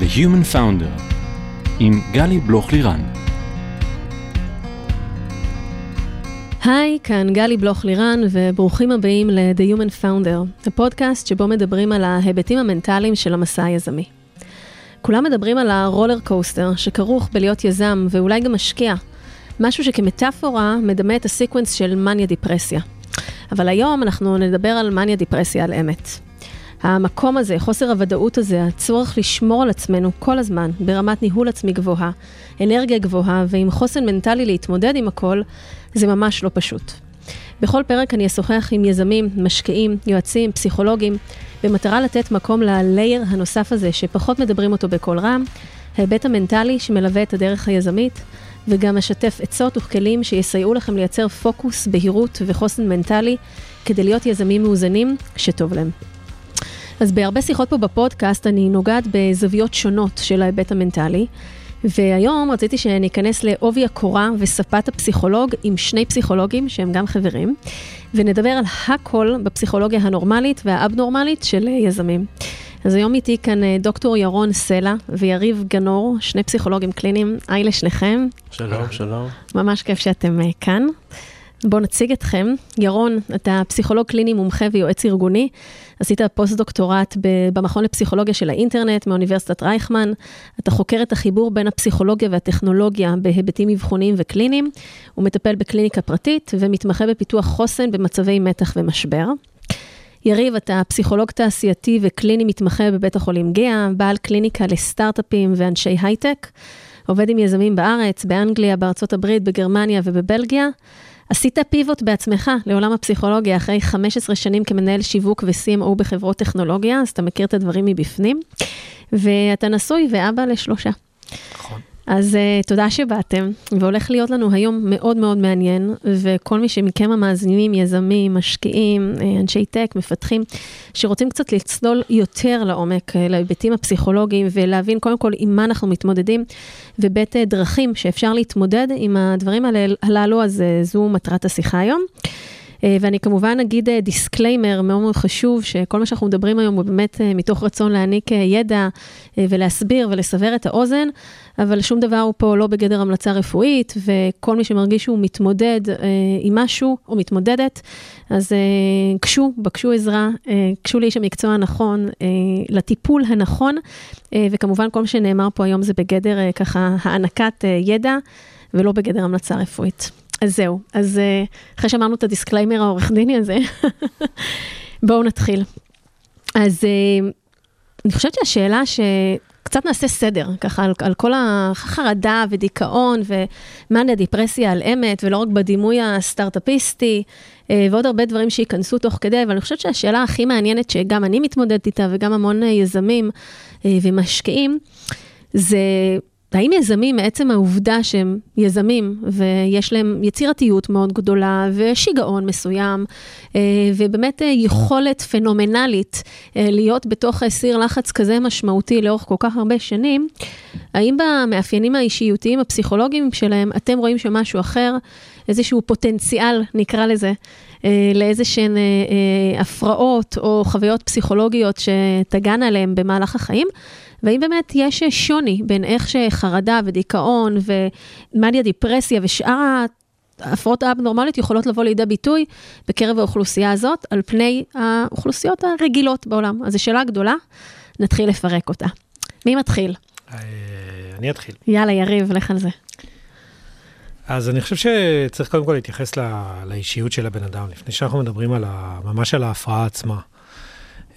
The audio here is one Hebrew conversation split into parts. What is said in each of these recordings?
The Human Founder עם גלי בלוך-לירן. היי, כאן גלי בלוך-לירן, וברוכים הבאים ל-The Human Founder, הפודקאסט שבו מדברים על ההיבטים המנטליים של המסע היזמי. כולם מדברים על ה-roller coaster שכרוך בלהיות יזם ואולי גם משקיע, משהו שכמטאפורה מדמה את ה-sequence של מניה דיפרסיה. אבל היום אנחנו נדבר על מניה דיפרסיה על אמת. המקום הזה, חוסר הוודאות הזה, הצורך לשמור על עצמנו כל הזמן ברמת ניהול עצמי גבוהה, אנרגיה גבוהה ועם חוסן מנטלי להתמודד עם הכל, זה ממש לא פשוט. בכל פרק אני אשוחח עם יזמים, משקיעים, יועצים, פסיכולוגים, במטרה לתת מקום ללייר הנוסף הזה שפחות מדברים אותו בקול רם, ההיבט המנטלי שמלווה את הדרך היזמית, וגם אשתף עצות וכלים שיסייעו לכם לייצר פוקוס, בהירות וחוסן מנטלי כדי להיות יזמים מאוזנים שטוב להם. אז בהרבה שיחות פה בפודקאסט אני נוגעת בזוויות שונות של ההיבט המנטלי, והיום רציתי שניכנס לעובי הקורה וספת הפסיכולוג עם שני פסיכולוגים שהם גם חברים, ונדבר על הכל בפסיכולוגיה הנורמלית והאבנורמלית של יזמים. אז היום איתי כאן אה, דוקטור ירון סלע ויריב גנור, שני פסיכולוגים קליניים. היי לשניכם. שלום, שלום. ממש כיף שאתם אה, כאן. בואו נציג אתכם. ירון, אתה פסיכולוג קליני מומחה ויועץ ארגוני. עשית פוסט-דוקטורט במכון לפסיכולוגיה של האינטרנט מאוניברסיטת רייכמן. אתה חוקר את החיבור בין הפסיכולוגיה והטכנולוגיה בהיבטים אבחוניים וקליניים. הוא מטפל בקליניקה פרטית ומתמחה בפיתוח חוסן במצבי מתח ומשבר. יריב, אתה פסיכולוג תעשייתי וקליני מתמחה בבית החולים גהה, בעל קליניקה לסטארט-אפים ואנשי הייטק, עובד עם יזמים בארץ, באנגליה, בארצות הברית, בגרמניה ובבלגיה. עשית פיבוט בעצמך לעולם הפסיכולוגיה אחרי 15 שנים כמנהל שיווק ו-CMO בחברות טכנולוגיה, אז אתה מכיר את הדברים מבפנים, ואתה נשוי ואבא לשלושה. נכון. אז uh, תודה שבאתם, והולך להיות לנו היום מאוד מאוד מעניין, וכל מי שמכם המאזינים, יזמים, משקיעים, אה, אנשי טק, מפתחים, שרוצים קצת לצלול יותר לעומק uh, להיבטים הפסיכולוגיים, ולהבין קודם כל עם מה אנחנו מתמודדים, אה, דרכים שאפשר להתמודד עם הדברים הללו, אז זו מטרת השיחה היום. אה, ואני כמובן אגיד disclaimer מאוד מאוד חשוב, שכל מה שאנחנו מדברים היום הוא באמת אה, מתוך רצון להעניק אה, ידע ולהסביר ולסבר את האוזן, אבל שום דבר הוא פה לא בגדר המלצה רפואית, וכל מי שמרגיש שהוא מתמודד עם משהו או מתמודדת, אז גשו, בקשו עזרה, גשו לאיש המקצוע הנכון, לטיפול הנכון, וכמובן כל מה שנאמר פה היום זה בגדר ככה הענקת ידע. ולא בגדר המלצה רפואית. אז זהו, אז אה, אחרי שאמרנו את ה-disclaimer העורך דיני הזה, בואו נתחיל. אז אה, אני חושבת שהשאלה שקצת נעשה סדר, ככה על, על כל החרדה ודיכאון ומאניה דיפרסיה על אמת, ולא רק בדימוי הסטארט-אפיסטי, אה, ועוד הרבה דברים שייכנסו תוך כדי, אבל אני חושבת שהשאלה הכי מעניינת שגם אני מתמודדת איתה וגם המון יזמים ומשקיעים, זה האם יזמים, מעצם העובדה שהם יזמים ויש להם יצירתיות מאוד גדולה ושיגעון מסוים, אה, ובאמת אה, יכולת פנומנלית אה, להיות בתוך סיר לחץ כזה משמעותי לאורך כל כך הרבה שנים, האם במאפיינים האישיותיים הפסיכולוגיים שלהם אתם רואים שמשהו אחר, איזשהו פוטנציאל, נקרא לזה, לאיזה שהן הפרעות או חוויות פסיכולוגיות שתגענה עליהם במהלך החיים? והאם באמת יש שוני בין איך שחרדה ודיכאון ומאניה דיפרסיה ושאר ההפרעות האבנורמליות יכולות לבוא לידי ביטוי בקרב האוכלוסייה הזאת, על פני האוכלוסיות הרגילות בעולם. אז זו שאלה גדולה, נתחיל לפרק אותה. מי מתחיל? אה, אני אתחיל. יאללה, יריב, לך על זה. אז אני חושב שצריך קודם כל להתייחס לא, לאישיות של הבן אדם, לפני שאנחנו מדברים על ה, ממש על ההפרעה עצמה.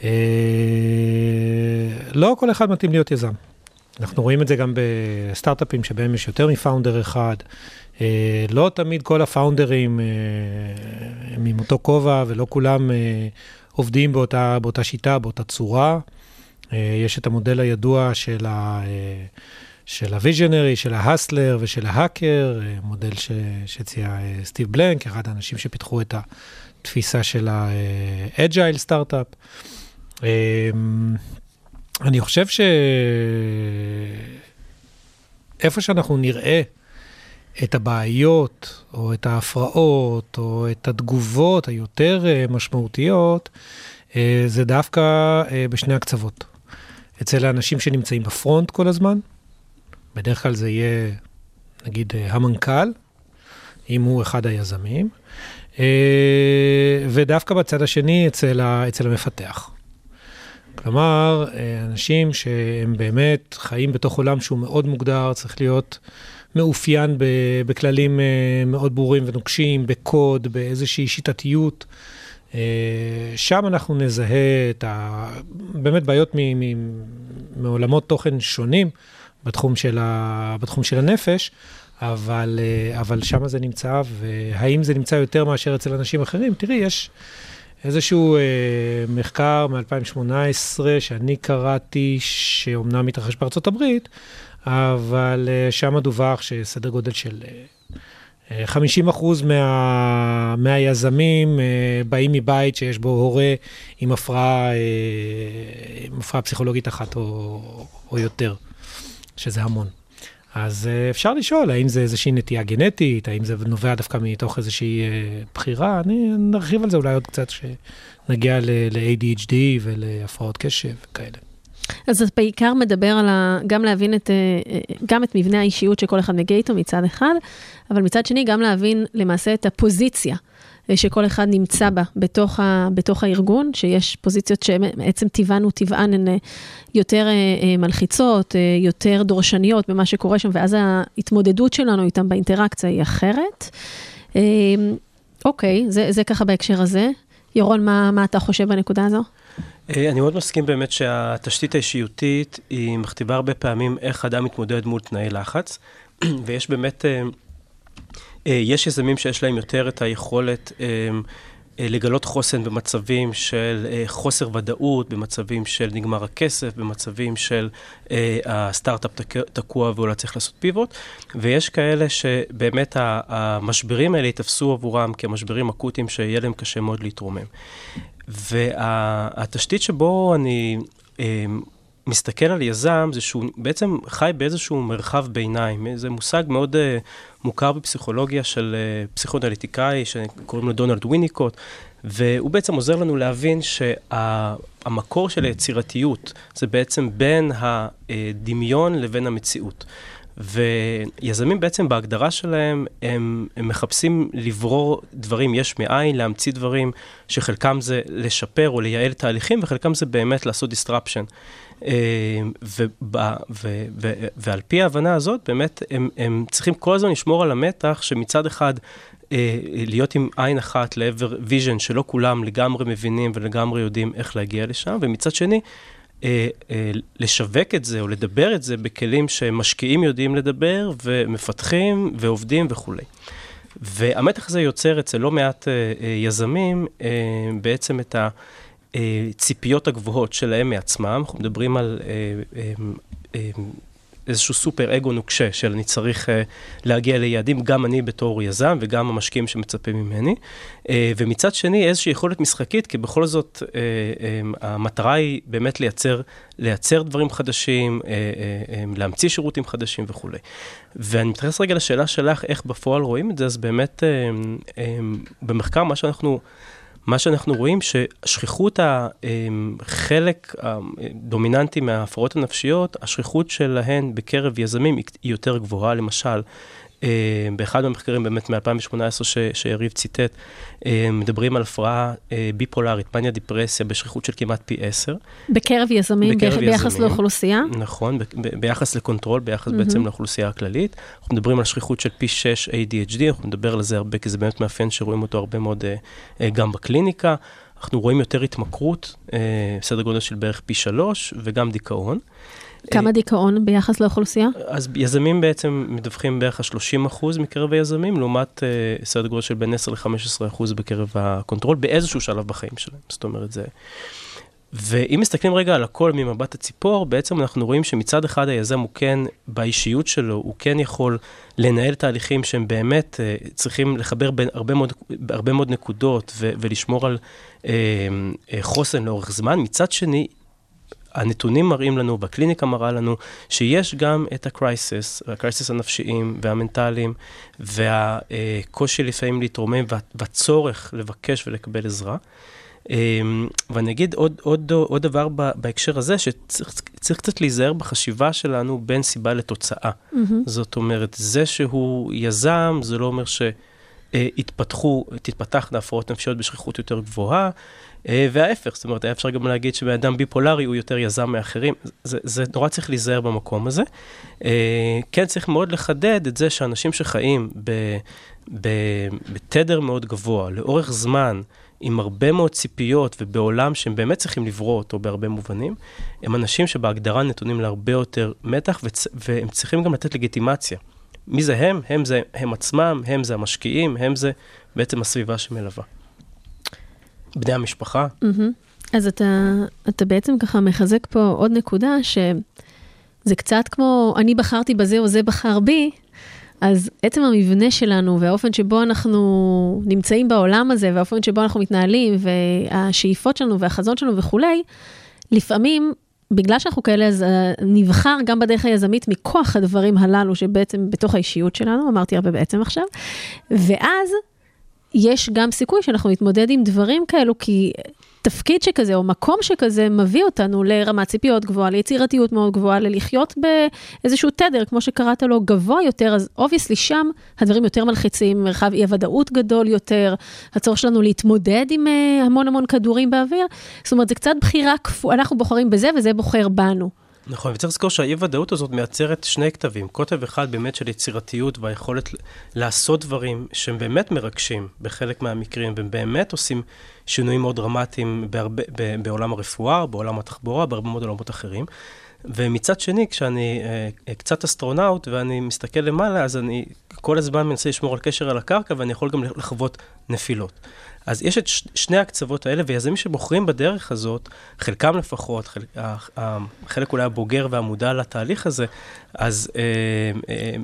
אה, לא כל אחד מתאים להיות יזם. אנחנו רואים את זה גם בסטארט-אפים שבהם יש יותר מפאונדר אחד. אה, לא תמיד כל הפאונדרים אה, הם עם אותו כובע ולא כולם עובדים באותה, באותה שיטה, באותה צורה. יש את המודל הידוע של ה... של ה-visionary, של ה-hustler ושל ה-hacker, מודל שהציע סטיב בלנק, אחד האנשים שפיתחו את התפיסה של האג'ייל סטארט-אפ. אמ, אני חושב שאיפה שאנחנו נראה את הבעיות, או את ההפרעות, או את התגובות היותר אה, משמעותיות, אה, זה דווקא אה, בשני הקצוות. אצל האנשים שנמצאים בפרונט כל הזמן. בדרך כלל זה יהיה, נגיד, המנכ"ל, אם הוא אחד היזמים, ודווקא בצד השני אצל, אצל המפתח. כלומר, אה, אנשים שהם באמת חיים בתוך עולם שהוא מאוד מוגדר, צריך להיות מאופיין בכללים מאוד ברורים ונוקשים, בקוד, באיזושהי שיטתיות. שם אנחנו נזהה את ה... באמת בעיות מ... מ... מעולמות תוכן שונים. בתחום של, ה, בתחום של הנפש, אבל, אה, אבל שם זה נמצא, והאם זה נמצא יותר מאשר אצל אנשים אחרים? תראי, יש איזשהו אה, מחקר מ-2018 שאני קראתי, שאומנם מתרחש בארצות הברית, אבל אה, שם דווח שסדר גודל של... אה, 50 אחוז מה, מהיזמים באים מבית שיש בו הורה עם הפרעה, עם הפרעה פסיכולוגית אחת או, או יותר. שזה המון. אז uh, אפשר לשאול, האם זה איזושהי נטייה גנטית, האם זה נובע דווקא מתוך איזושהי uh, בחירה, אני נרחיב על זה אולי עוד קצת, שנגיע ל-ADHD ולהפרעות קשב וכאלה. אז את בעיקר מדבר על ה... גם להבין את, אה, גם את מבנה האישיות שכל אחד מגיע איתו מצד אחד, אבל מצד שני גם להבין למעשה את הפוזיציה שכל אחד נמצא בה בתוך, ה, בתוך הארגון, שיש פוזיציות שמעצם טבען וטבען הן אה, יותר אה, אה, מלחיצות, יותר דורשניות במה שקורה שם, ואז ההתמודדות שלנו איתם באינטראקציה היא אחרת. אוקיי, זה, זה ככה בהקשר הזה. ירון, מה, מה אתה חושב בנקודה הזו? אני מאוד מסכים באמת שהתשתית האישיותית היא מכתיבה הרבה פעמים איך אדם מתמודד מול תנאי לחץ, ויש באמת... אה, יש יזמים שיש להם יותר את היכולת אה, אה, לגלות חוסן במצבים של חוסר ודאות, במצבים של נגמר הכסף, במצבים של הסטארט-אפ תקוע ואולי צריך לעשות פיבוט, ויש כאלה שבאמת המשברים האלה יתפסו עבורם כמשברים אקוטיים שיהיה להם קשה מאוד להתרומם. והתשתית שבו אני מסתכל על יזם, זה שהוא בעצם חי באיזשהו מרחב ביניים. זה מושג מאוד מוכר בפסיכולוגיה של uh, פסיכואנליטיקאי, שקוראים לו דונלד ויניקוט, והוא בעצם עוזר לנו להבין שהמקור שה, של היצירתיות זה בעצם בין הדמיון לבין המציאות. ויזמים בעצם בהגדרה שלהם, הם, הם מחפשים לברור דברים יש מאין, להמציא דברים שחלקם זה לשפר או לייעל תהליכים, וחלקם זה באמת לעשות disruption. אה, ועל פי ההבנה הזאת, באמת, הם, הם צריכים כל הזמן לשמור על המתח שמצד אחד, אה, להיות עם עין אחת לעבר vision שלא כולם לגמרי מבינים ולגמרי יודעים איך להגיע לשם, ומצד שני, אה, אה, לשווק את זה או לדבר את זה בכלים שמשקיעים יודעים לדבר ומפתחים ועובדים וכולי. והמתח הזה יוצר אצל לא מעט יזמים בעצם את ה... הציפיות הגבוהות שלהם מעצמם, אנחנו מדברים על אה, אה, אה, איזשהו סופר אגו נוקשה של אני צריך uh, להגיע ליעדים, גם אני בתור יזם וגם המשקיעים שמצפים ממני. Uh, ומצד שני, איזושהי יכולת משחקית, כי בכל זאת uh, um, המטרה היא באמת לייצר, לייצר דברים חדשים, uh, uh, um, להמציא שירותים חדשים וכולי. ואני מתייחס רגע לשאלה שלך, איך בפועל רואים את זה, אז באמת uh, um, במחקר, מה שאנחנו... מה שאנחנו רואים ששכיחות החלק הדומיננטי מההפרעות הנפשיות, השכיחות שלהן בקרב יזמים היא יותר גבוהה. למשל, באחד מהמחקרים באמת מ-2018 שיריב ציטט, אה, מדברים על הפרעה אה, ביפולרית, מניה דיפרסיה, בשכיחות של כמעט פי עשר. בקרב יזמים, בקרב ביחס יזמים, לאוכלוסייה? נכון, ב- ב- ביחס ל-control, ביחס mm-hmm. בעצם לאוכלוסייה הכללית. אנחנו מדברים על שכיחות של פי 6 ADHD, אנחנו נדבר על זה הרבה, כי זה באמת מאפיין שרואים אותו הרבה מאוד גם בקליניקה. אנחנו רואים יותר התמכרות, בסדר גודל של בערך פי שלוש, וגם דיכאון. כמה דיכאון ביחס לאוכלוסייה? אז יזמים בעצם מדווחים בערך ה-30 אחוז מקרב היזמים, לעומת אה, סדר גודל של בין 10 ל-15 אחוז בקרב הקונטרול, באיזשהו שלב בחיים שלהם. זאת אומרת, זה... ואם מסתכלים רגע על הכל ממבט הציפור, בעצם אנחנו רואים שמצד אחד היזם הוא כן, באישיות שלו, הוא כן יכול לנהל תהליכים שהם באמת uh, צריכים לחבר בין הרבה מאוד, הרבה מאוד נקודות ו- ולשמור על uh, uh, חוסן לאורך זמן. מצד שני, הנתונים מראים לנו, והקליניקה מראה לנו, שיש גם את הקרייסס, הקרייסס הנפשיים והמנטליים, והקושי לפעמים להתרומם, והצורך לבקש ולקבל עזרה. אמ, ואני אגיד עוד, עוד, עוד דבר בהקשר הזה, שצריך קצת להיזהר בחשיבה שלנו בין סיבה לתוצאה. Mm-hmm. זאת אומרת, זה שהוא יזם, זה לא אומר שיתפתחו, תתפתחנה הפרעות נפשיות בשכיחות יותר גבוהה. אה, וההפך, זאת אומרת, היה אפשר גם להגיד שבן אדם ביפולרי הוא יותר יזם מאחרים, זה, זה נורא צריך להיזהר במקום הזה. אה, כן צריך מאוד לחדד את זה שאנשים שחיים ב, ב, בתדר מאוד גבוה, לאורך זמן, עם הרבה מאוד ציפיות ובעולם שהם באמת צריכים לברוא אותו בהרבה מובנים, הם אנשים שבהגדרה נתונים להרבה יותר מתח וצ... והם צריכים גם לתת לגיטימציה. מי זה הם? הם זה הם עצמם, הם זה המשקיעים, הם זה בעצם הסביבה שמלווה. בני המשפחה. Mm-hmm. אז אתה, אתה בעצם ככה מחזק פה עוד נקודה, שזה קצת כמו, אני בחרתי בזה או זה בחר בי, אז עצם המבנה שלנו והאופן שבו אנחנו נמצאים בעולם הזה, והאופן שבו אנחנו מתנהלים, והשאיפות שלנו והחזון שלנו וכולי, לפעמים, בגלל שאנחנו כאלה, אז אה, נבחר גם בדרך היזמית מכוח הדברים הללו שבעצם בתוך האישיות שלנו, אמרתי הרבה בעצם עכשיו, ואז יש גם סיכוי שאנחנו נתמודד עם דברים כאלו, כי תפקיד שכזה או מקום שכזה מביא אותנו לרמת ציפיות גבוהה, ליצירתיות מאוד גבוהה, ללחיות באיזשהו תדר, כמו שקראת לו, גבוה יותר, אז obviously שם הדברים יותר מלחיצים, מרחב אי הוודאות גדול יותר, הצורך שלנו להתמודד עם uh, המון המון כדורים באוויר. זאת אומרת, זה קצת בחירה כפו, אנחנו בוחרים בזה וזה בוחר בנו. נכון, וצריך לזכור שהאי-ודאות הזאת מייצרת שני כתבים. קוטב אחד באמת של יצירתיות והיכולת לעשות דברים שהם באמת מרגשים בחלק מהמקרים, והם באמת עושים שינויים מאוד דרמטיים בהרבה, בעולם הרפואה, בעולם התחבורה, בהרבה מאוד עולמות אחרים. ומצד שני, כשאני אה, קצת אסטרונאוט ואני מסתכל למעלה, אז אני כל הזמן מנסה לשמור על קשר על הקרקע ואני יכול גם לחוות נפילות. אז יש את שני הקצוות האלה, ויזמים שבוחרים בדרך הזאת, חלקם לפחות, חלק, חלק אולי הבוגר והמודע לתהליך הזה, אז אה, אה,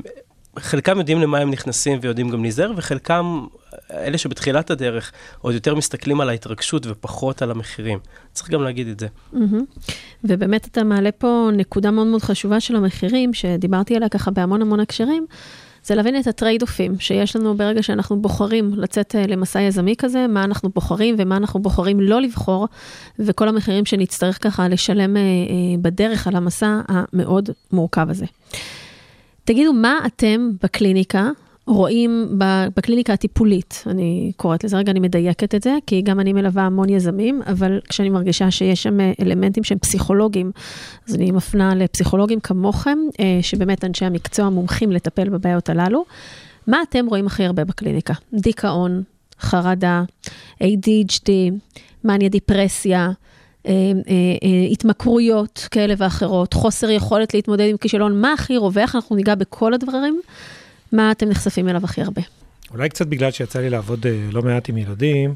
חלקם יודעים למה הם נכנסים ויודעים גם להיזהר, וחלקם, אלה שבתחילת הדרך, עוד יותר מסתכלים על ההתרגשות ופחות על המחירים. צריך גם להגיד את זה. Mm-hmm. ובאמת אתה מעלה פה נקודה מאוד מאוד חשובה של המחירים, שדיברתי עליה ככה בהמון המון הקשרים. זה להבין את הטרייד-אופים שיש לנו ברגע שאנחנו בוחרים לצאת אה, למסע יזמי כזה, מה אנחנו בוחרים ומה אנחנו בוחרים לא לבחור, וכל המחירים שנצטרך ככה לשלם אה, אה, בדרך על המסע המאוד מורכב הזה. תגידו, מה אתם בקליניקה רואים בקליניקה הטיפולית, אני קוראת לזה, רגע אני מדייקת את זה, כי גם אני מלווה המון יזמים, אבל כשאני מרגישה שיש שם אלמנטים שהם פסיכולוגיים, אז אני מפנה לפסיכולוגים כמוכם, אה, שבאמת אנשי המקצוע מומחים לטפל בבעיות הללו. מה אתם רואים הכי הרבה בקליניקה? דיכאון, חרדה, ADHD, מניה דיפרסיה, אה, אה, התמכרויות כאלה ואחרות, חוסר יכולת להתמודד עם כישלון, מה הכי רווח? אנחנו ניגע בכל הדברים. מה אתם נחשפים אליו הכי הרבה? אולי קצת בגלל שיצא לי לעבוד אה, לא מעט עם ילדים,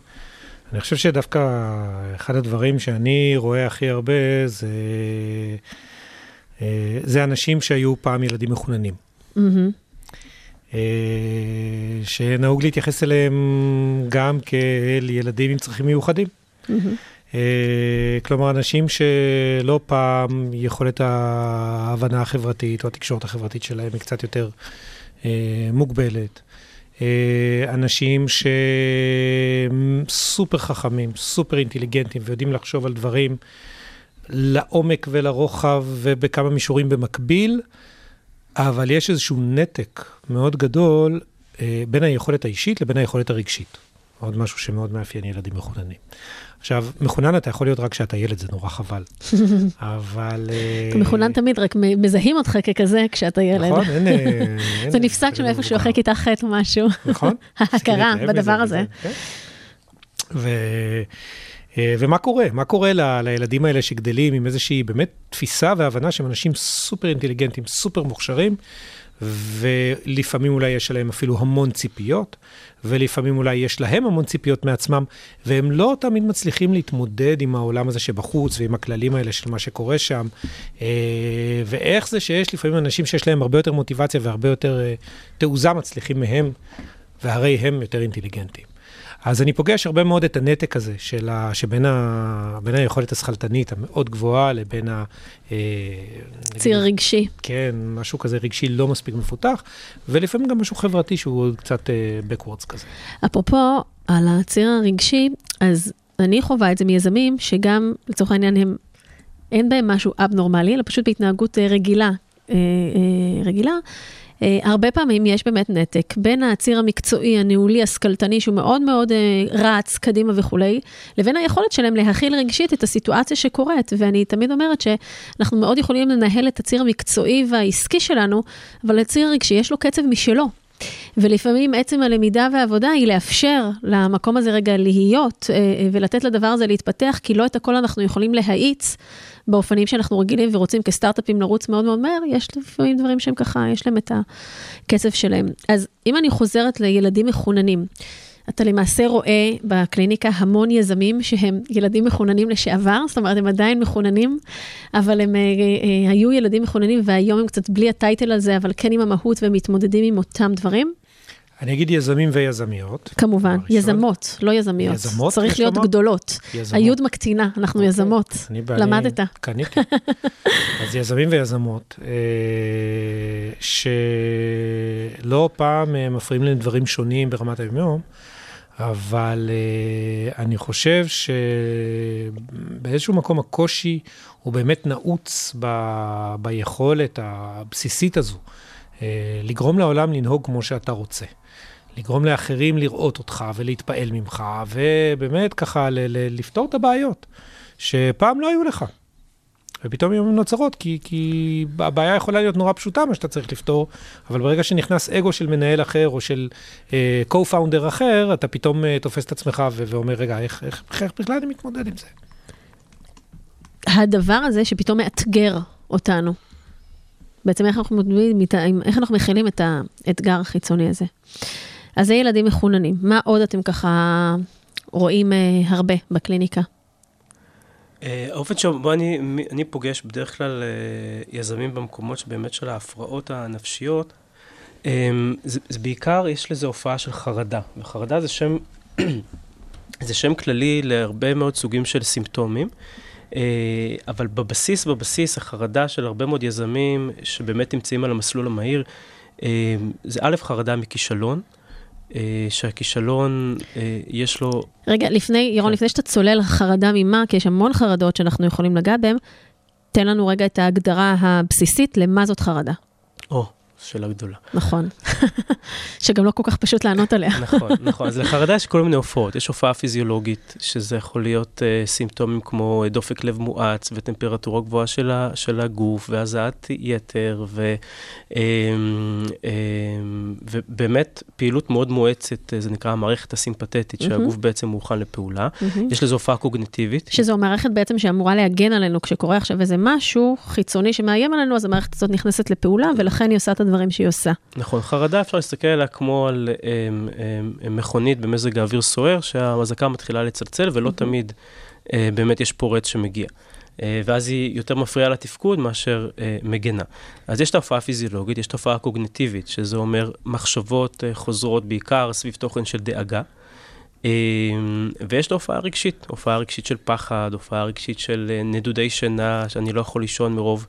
אני חושב שדווקא אחד הדברים שאני רואה הכי הרבה זה, אה, זה אנשים שהיו פעם ילדים מחוננים. Mm-hmm. שנהוג להתייחס אליהם גם כאל ילדים עם צרכים מיוחדים. Mm-hmm. כלומר, אנשים שלא פעם יכולת ההבנה החברתית או התקשורת החברתית שלהם היא קצת יותר מוגבלת. אה, אנשים שסופר חכמים, סופר אינטליגנטים ויודעים לחשוב על דברים לעומק ולרוחב ובכמה מישורים במקביל, אבל יש איזשהו נתק מאוד גדול אה, בין היכולת האישית לבין היכולת הרגשית. עוד משהו שמאוד מאפיין ילדים מחוננים. עכשיו, מחונן אתה יכול להיות רק כשאתה ילד, זה נורא חבל. אבל... אתה אה, מחונן תמיד, רק מזהים אותך ככזה כשאתה ילד. נכון, אין... זה נפסק שם איפשהו אחרי כיתה ח' או משהו. נכון. ההכרה בדבר הזה. כן. אה, ומה קורה? מה קורה ל, לילדים האלה שגדלים עם איזושהי באמת תפיסה והבנה שהם אנשים סופר אינטליגנטים, סופר מוכשרים, ולפעמים אולי יש עליהם אפילו המון ציפיות, ולפעמים אולי יש להם המון ציפיות מעצמם, והם לא תמיד מצליחים להתמודד עם העולם הזה שבחוץ ועם הכללים האלה של מה שקורה שם. אה, ואיך זה שיש לפעמים אנשים שיש להם הרבה יותר מוטיבציה והרבה יותר אה, תעוזה מצליחים מהם, והרי הם יותר אינטליגנטים. אז אני פוגש הרבה מאוד את הנתק הזה של ה, שבין ה, היכולת השכלתנית המאוד גבוהה לבין ה... אה, ציר נגיד, רגשי. כן, משהו כזה רגשי לא מספיק מפותח, ולפעמים גם משהו חברתי שהוא קצת אה, backwards כזה. אפרופו, על הציר הרגשי, אז אני חווה את זה מיזמים שגם, לצורך העניין, הם, אין בהם משהו אבנורמלי, אלא פשוט בהתנהגות אה, רגילה. רגילה. Uh, הרבה פעמים יש באמת נתק בין הציר המקצועי, הניהולי, הסקלטני, שהוא מאוד מאוד uh, רץ קדימה וכולי, לבין היכולת שלהם להכיל רגשית את הסיטואציה שקורית. ואני תמיד אומרת שאנחנו מאוד יכולים לנהל את הציר המקצועי והעסקי שלנו, אבל הציר הרגשי יש לו קצב משלו. ולפעמים עצם הלמידה והעבודה היא לאפשר למקום הזה רגע להיות ולתת לדבר הזה להתפתח, כי לא את הכל אנחנו יכולים להאיץ באופנים שאנחנו רגילים ורוצים כסטארט-אפים לרוץ מאוד מאוד מהר, יש לפעמים דברים שהם ככה, יש להם את הקצב שלהם. אז אם אני חוזרת לילדים מחוננים, אתה למעשה רואה בקליניקה המון יזמים שהם ילדים מחוננים לשעבר, זאת אומרת, הם עדיין מחוננים, אבל הם אה, אה, היו ילדים מחוננים והיום הם קצת בלי הטייטל הזה, אבל כן עם המהות והם מתמודדים עם אותם דברים. אני אגיד יזמים ויזמיות. כמובן, יזמות, לא יזמיות. יזמות? צריך להיות שמות? גדולות. יזמות. היוד מקטינה, אנחנו אוקיי. יזמות. אני בעלי- למדת. קניתי. אז יזמים ויזמות, אה, שלא פעם אה, מפריעים להם דברים שונים ברמת היום-יום, אבל אה, אני חושב שבאיזשהו מקום הקושי הוא באמת נעוץ ב... ביכולת הבסיסית הזו, לגרום לעולם לנהוג כמו שאתה רוצה. לגרום לאחרים לראות אותך ולהתפעל ממך, ובאמת ככה ל- ל- לפתור את הבעיות שפעם לא היו לך. ופתאום הן נוצרות, כי, כי הבעיה יכולה להיות נורא פשוטה, מה שאתה צריך לפתור, אבל ברגע שנכנס אגו של מנהל אחר או של אה, co-founder אחר, אתה פתאום אה, תופס את עצמך ו- ואומר, רגע, איך, איך, איך בכלל אני מתמודד עם זה? הדבר הזה שפתאום מאתגר אותנו, בעצם איך אנחנו מתמודדים, איך אנחנו מכילים את האתגר החיצוני הזה. אז זה ילדים מחוננים. מה עוד אתם ככה רואים אה, הרבה בקליניקה? אה, האופן שבו אני, אני פוגש בדרך כלל אה, יזמים במקומות שבאמת של ההפרעות הנפשיות, אה, זה, זה בעיקר, יש לזה הופעה של חרדה, וחרדה זה שם, זה שם כללי להרבה מאוד סוגים של סימפטומים, אה, אבל בבסיס, בבסיס, החרדה של הרבה מאוד יזמים שבאמת נמצאים על המסלול המהיר, אה, זה א', חרדה מכישלון, שהכישלון, אה, יש לו רגע, לפני, ירון, כן. לפני שאתה צולל חרדה ממה, כי יש המון חרדות שאנחנו יכולים לגעת בהן, תן לנו רגע את ההגדרה הבסיסית למה זאת חרדה. או, שאלה גדולה. נכון. שגם לא כל כך פשוט לענות עליה. נכון, נכון. אז לחרדה יש כל מיני הופעות. יש הופעה פיזיולוגית, שזה יכול להיות uh, סימפטומים כמו אה, דופק לב מואץ וטמפרטורה גבוהה של, ה, של הגוף והזעת יתר, ו, um, um, ובאמת פעילות מאוד מואצת, זה נקרא המערכת הסימפתטית. שהגוף בעצם מוכן לפעולה. יש לזה הופעה קוגניטיבית. שזו מערכת בעצם שאמורה להגן עלינו כשקורה עכשיו איזה משהו חיצוני שמאיים עלינו, אז המערכת הזאת נכנסת לפעולה, ולכן היא עושה את הדברים שהיא עושה. נכון, חרדה אפשר להסתכל עליה כמו על um, um, מכונית במזג האוויר סוער, שהמזעקה מתחילה לצלצל ולא תמיד uh, באמת יש פורץ שמגיע. Uh, ואז היא יותר מפריעה לתפקוד מאשר uh, מגנה. אז יש את ההופעה הפיזיולוגית, יש את ההופעה הקוגניטיבית, שזה אומר מחשבות חוזרות בעיקר סביב תוכן של דאגה. ויש את ההופעה הרגשית, הופעה רגשית של פחד, הופעה רגשית של נדודי שינה, שאני לא יכול לישון מרוב,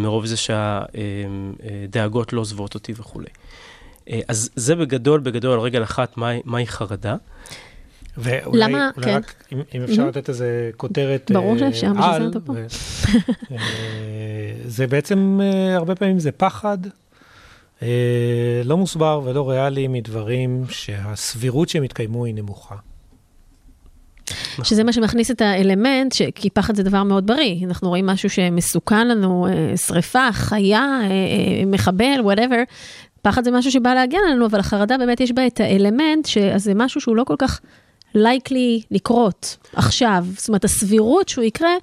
מרוב זה שהדאגות לא עוזבות אותי וכולי. Uh, אז זה בגדול, בגדול, על רגל אחת, מהי, מהי חרדה. ואולי, למה? אולי כן. רק, אם, אם אפשר אמ-הממ. לתת איזה כותרת ברור אה, שאפשר, בשביל זה על, אתה פה. ו- אה, זה בעצם, אה, הרבה פעמים זה פחד אה, לא מוסבר ולא ריאלי מדברים שהסבירות שהם יתקיימו היא נמוכה. שזה מה שמכניס את האלמנט, ש... כי פחד זה דבר מאוד בריא. אנחנו רואים משהו שמסוכן לנו, אה, שריפה, חיה, אה, אה, מחבל, whatever. פחד זה משהו שבא להגן עלינו, אבל החרדה באמת יש בה את האלמנט, שזה משהו שהוא לא כל כך לייקלי לקרות עכשיו. זאת אומרת, הסבירות שהוא יקרה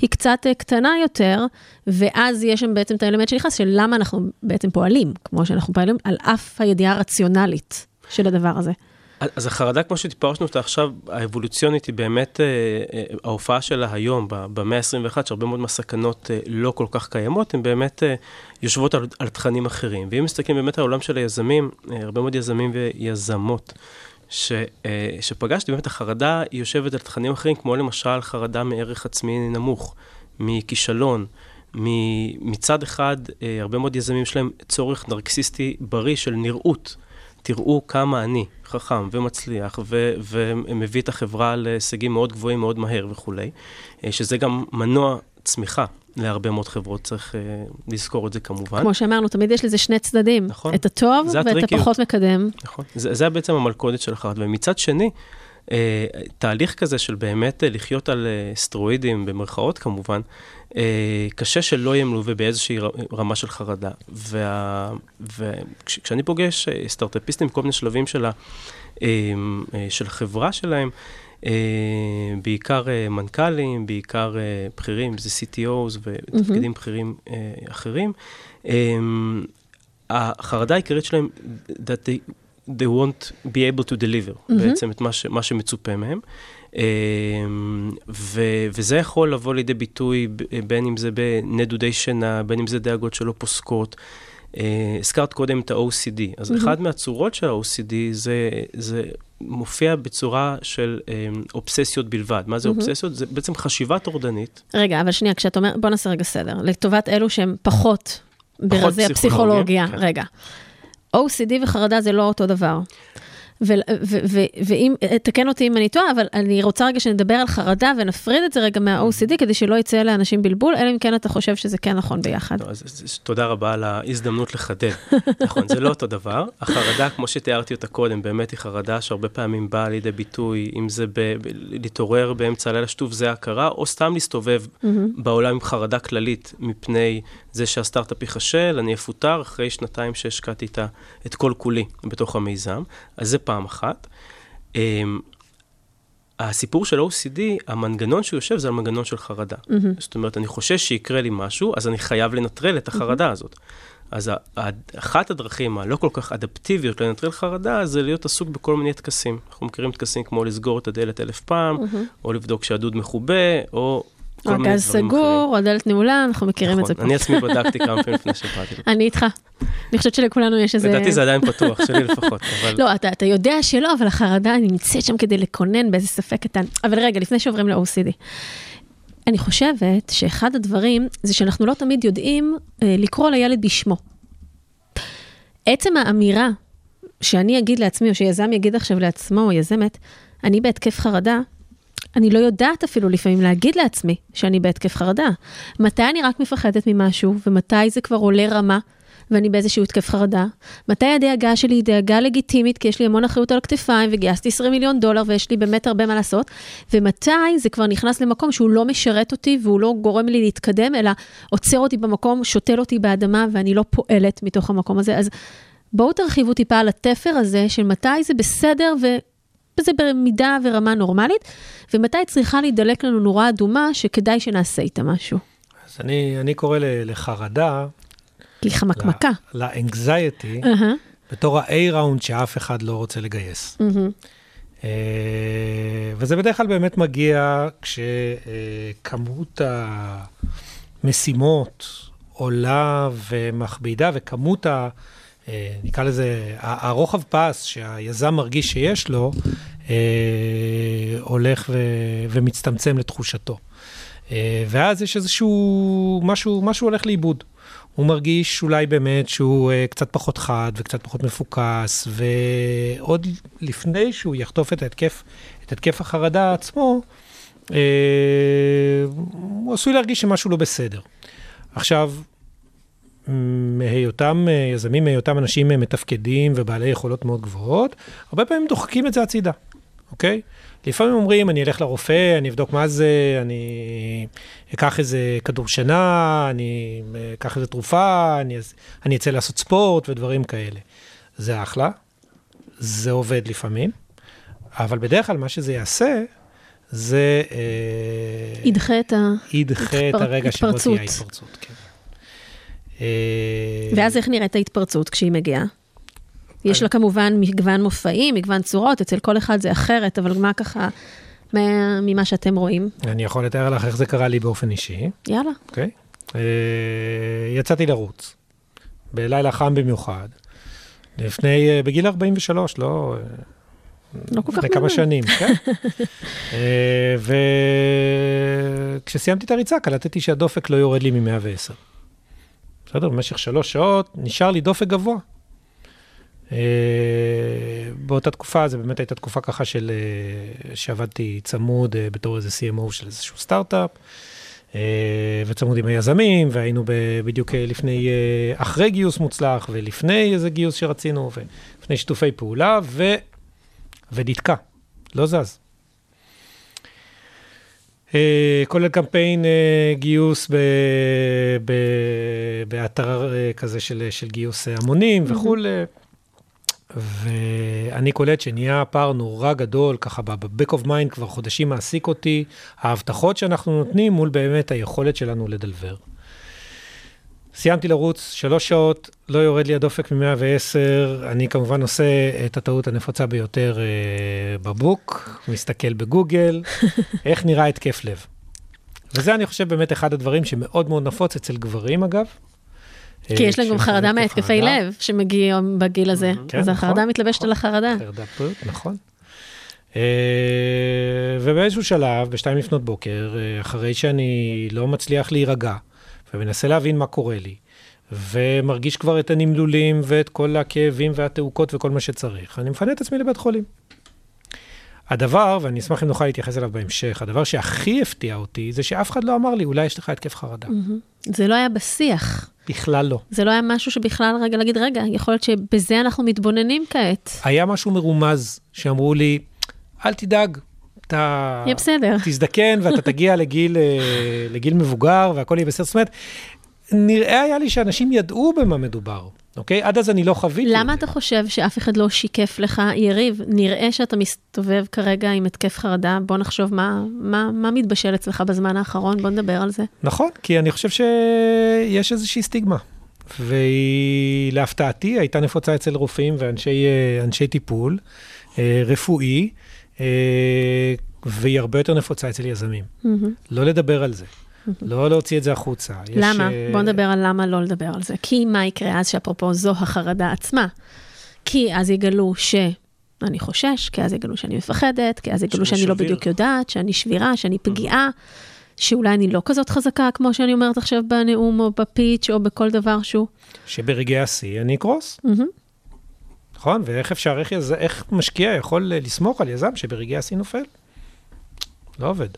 היא קצת קטנה יותר, ואז יש שם בעצם את האלמנט שנכנס, של למה אנחנו בעצם פועלים, כמו שאנחנו פועלים, על אף הידיעה הרציונלית של הדבר הזה. אז החרדה, כמו שטיפרשנו אותה עכשיו, האבולוציונית היא באמת, אה, אה, ההופעה שלה היום, במאה ה-21, שהרבה מאוד מהסכנות אה, לא כל כך קיימות, הן באמת יושבות על, על תכנים אחרים. ואם מסתכלים באמת על העולם של היזמים, הרבה מאוד יזמים ויזמות, ש, שפגשתי, באמת החרדה היא יושבת על תכנים אחרים, כמו למשל חרדה מערך עצמי נמוך, מכישלון. מצד אחד, הרבה מאוד יזמים יש להם צורך נרקסיסטי בריא של נראות. תראו כמה אני חכם ומצליח ו- ומביא את החברה להישגים מאוד גבוהים מאוד מהר וכולי, אה, שזה גם מנוע צמיחה להרבה מאוד חברות, צריך uh, לזכור את זה כמובן. כמו שאמרנו, תמיד יש לזה שני צדדים. נכון. את הטוב ואת הטריקיות. הפחות מקדם. נכון, זה, זה בעצם המלכודת של החרד. ומצד שני, תהליך כזה של באמת uh, לחיות על uh, סטרואידים, במרכאות כמובן, uh, קשה שלא יהיה מלווה באיזושהי רמה של חרדה. וכשאני פוגש uh, סטארט-אפיסטים, כל מיני שלבים של, ה, uh, uh, של החברה שלהם, אה, בעיקר אה, מנכ"לים, בעיקר אה, בכירים, זה CTOs ותפקידים mm-hmm. בכירים אחרים. החרדה העיקרית שלהם, that they, won't be able to deliver, mm-hmm. בעצם את מה, ש, מה שמצופה מהם. ו, וזה יכול לבוא לידי ביטוי בין אם זה בנדודי שינה, בין אם זה דאגות שלא פוסקות. הזכרת קודם את ה-OCD, אז mm-hmm. אחת מהצורות של ה-OCD זה, זה מופיע בצורה של אה, אובססיות בלבד. מה זה mm-hmm. אובססיות? זה בעצם חשיבה טורדנית. רגע, אבל שנייה, כשאת אומרת, בוא נעשה רגע סדר. לטובת אלו שהם פחות ברזי הפסיכולוגיה, כן. רגע. OCD וחרדה זה לא אותו דבר. ואם, תקן אותי אם אני טועה, אבל אני רוצה רגע שנדבר על חרדה ונפריד את זה רגע מה-OCD, כדי שלא יצא לאנשים בלבול, אלא אם כן אתה חושב שזה כן נכון ביחד. אז, אז, תודה רבה על ההזדמנות לחדד. נכון, זה לא אותו דבר. החרדה, כמו שתיארתי אותה קודם, באמת היא חרדה שהרבה פעמים באה לידי ביטוי, אם זה ב, ב, להתעורר באמצע הלילה שטוף זה הכרה, או סתם להסתובב mm-hmm. בעולם עם חרדה כללית, מפני זה שהסטארט-אפ ייכשל, אני אפוטר אחרי שנתיים שהשקעתי את כל כולי בתוך המיזם. אז זה פעם אחת. Um, הסיפור של OCD, המנגנון שהוא יושב זה המנגנון של חרדה. Mm-hmm. זאת אומרת, אני חושש שיקרה לי משהו, אז אני חייב לנטרל את החרדה mm-hmm. הזאת. אז אחת הדרכים הלא כל כך אדפטיביות לנטרל חרדה, זה להיות עסוק בכל מיני טקסים. אנחנו מכירים טקסים כמו לסגור את הדלת אלף פעם, mm-hmm. או לבדוק שהדוד מכובה, או הגז סגור, הדלת נעולה, אנחנו מכירים נכון, את זה פה. אני עצמי בדקתי כמה פעמים לפני שבאתי. אני איתך. אני חושבת שלכולנו יש איזה... לדעתי זה עדיין פתוח, שלי לפחות. לא, אתה, אתה יודע שלא, אבל החרדה נמצאת שם כדי לקונן באיזה ספק קטן. אבל רגע, לפני שעוברים ל-OCD. אני חושבת שאחד הדברים זה שאנחנו לא תמיד יודעים אה, לקרוא לילד בשמו. עצם האמירה שאני אגיד לעצמי, או שיזם יגיד עכשיו לעצמו, או יזמת, אני בהתקף חרדה, אני לא יודעת אפילו לפעמים להגיד לעצמי שאני בהתקף חרדה. מתי אני רק מפחדת ממשהו, ומתי זה כבר עולה רמה, ואני באיזשהו התקף חרדה? מתי הדאגה שלי היא דאגה לגיטימית, כי יש לי המון אחריות על הכתפיים, וגייסתי 20 מיליון דולר, ויש לי באמת הרבה מה לעשות, ומתי זה כבר נכנס למקום שהוא לא משרת אותי, והוא לא גורם לי להתקדם, אלא עוצר אותי במקום, שותל אותי באדמה, ואני לא פועלת מתוך המקום הזה. אז בואו תרחיבו טיפה על התפר הזה, של מתי זה בסדר, ו... בזה במידה ורמה נורמלית, ומתי צריכה להידלק לנו נורה אדומה שכדאי שנעשה איתה משהו. אז אני, אני קורא לחרדה... כי חמקמקה. לאנגזייטי, uh-huh. בתור ה-A ראונד שאף אחד לא רוצה לגייס. Uh-huh. וזה בדרך כלל באמת מגיע כשכמות המשימות עולה ומכבידה, וכמות. אה, נקרא לזה, הרוחב פס שהיזם מרגיש שיש לו, אה, הולך ומצטמצם לתחושתו. אה, ואז יש איזשהו, משהו, משהו הולך לאיבוד. הוא מרגיש אולי באמת שהוא קצת פחות חד וקצת פחות מפוקס, ועוד לפני שהוא יחטוף את התקף, את התקף החרדה עצמו, הוא עשוי להרגיש שמשהו לא בסדר. עכשיו, מהיותם אה, יזמים, מהיותם אנשים אה, מתפקדים ובעלי יכולות מאוד גבוהות, הרבה פעמים דוחקים את זה הצידה, אוקיי? לפעמים אומרים, אני אלך לרופא, אני אבדוק מה זה, אני אקח איזה כדור שינה, אני אקח איזה תרופה, אני, אני אצא לעשות ספורט ודברים כאלה. זה אחלה, זה עובד לפעמים, אבל בדרך כלל מה שזה יעשה, זה... אה, ידחה את, ידחה את הרגע שבו תהיה ההתפרצות. כן. אה, ואז איך נראית ההתפרצות כשהיא מגיעה? יש לה כמובן מגוון מופעים, מגוון צורות, אצל כל אחד זה אחרת, אבל מה ככה, ממה שאתם רואים? אני יכול לתאר לך איך זה קרה לי באופן אישי. יאללה. אוקיי. אה, יצאתי לרוץ, בלילה חם במיוחד, לפני, אה, בגיל 43, לא... לא כל כך לפני כמה שנים, כן. וכשסיימתי את הריצה, קלטתי שהדופק לא יורד לי מ-110. בסדר? במשך שלוש שעות נשאר לי דופק גבוה. אה, באותה תקופה, זו באמת הייתה תקופה ככה של, אה, שעבדתי צמוד אה, בתור איזה CMO של איזשהו סטארט-אפ, אה, וצמוד עם היזמים, והיינו בדיוק אה, לפני, אה, אחרי גיוס מוצלח, ולפני איזה גיוס שרצינו, ולפני שיתופי פעולה, ו... ונתקע, לא זז. אה, כולל קמפיין אה, גיוס ב, ב, באתר אה, כזה של, של גיוס המונים וכולי. ואני קולט שנהיה פער נורא גדול, ככה ב-back of mind כבר חודשים מעסיק אותי, ההבטחות שאנחנו נותנים מול באמת היכולת שלנו לדלבר. סיימתי לרוץ שלוש שעות, לא יורד לי הדופק מ-110, אני כמובן עושה את הטעות הנפוצה ביותר אה, בבוק, מסתכל בגוגל, איך נראה התקף לב. וזה, אני חושב, באמת אחד הדברים שמאוד מאוד נפוץ אצל גברים, אגב. כי אה, יש להם גם חרדה מהתקפי חרדה. לב שמגיעים בגיל הזה. כן, אז החרדה נכון, מתלבשת על החרדה. חרדת בריאות, נכון. אה, ובאיזשהו שלב, בשתיים לפנות בוקר, אה, אחרי שאני לא מצליח להירגע, ומנסה להבין מה קורה לי, ומרגיש כבר את הנמלולים ואת כל הכאבים והתעוקות וכל מה שצריך, אני מפנה את עצמי לבית חולים. הדבר, ואני אשמח אם נוכל להתייחס אליו בהמשך, הדבר שהכי הפתיע אותי, זה שאף אחד לא אמר לי, אולי יש לך התקף חרדה. מהמם. זה לא היה בשיח. בכלל לא. זה לא היה משהו שבכלל, רגע, להגיד, רגע, יכול להיות שבזה אנחנו מתבוננים כעת. היה משהו מרומז, שאמרו לי, אל תדאג, אתה... יהיה בסדר. תזדקן ואתה תגיע לגיל, אה, לגיל מבוגר והכל יהיה בסדר. זאת אומרת, נראה היה לי שאנשים ידעו במה מדובר, אוקיי? עד אז אני לא חוויתי למה את אתה. חושב שאף אחד לא שיקף לך, יריב, נראה שאתה מסתובב כרגע עם התקף חרדה, בוא נחשוב מה, מה, מה מתבשל אצלך בזמן האחרון, בוא נדבר על זה. נכון, כי אני חושב שיש איזושהי סטיגמה. והיא, להפתעתי, הייתה נפוצה אצל רופאים ואנשי אה, טיפול אה, רפואי, והיא הרבה יותר נפוצה אצל יזמים. מהמם. לא לדבר על זה, לא להוציא את זה החוצה. יש, למה? אה, בוא נדבר על למה לא לדבר על זה. כי מה יקרה אז שאפרופו זו החרדה עצמה? כי אז יגלו ש... אני חושש, כי אז יגלו שאני מפחדת, כי אז יגלו שאני שאני לא שביר. בדיוק יודעת, שאני שבירה, שאני פגיעה, שאולי אני לא כזאת חזקה כמו שאני אומרת עכשיו בנאום או בפיץ' או בכל דבר שהוא. שברגעי השיא אני אקרוס. מהמם. נכון? ואיך אפשר, איך, יז... איך משקיע יכול לסמוך על יזם שברגעי השיא נופל? לא עובד.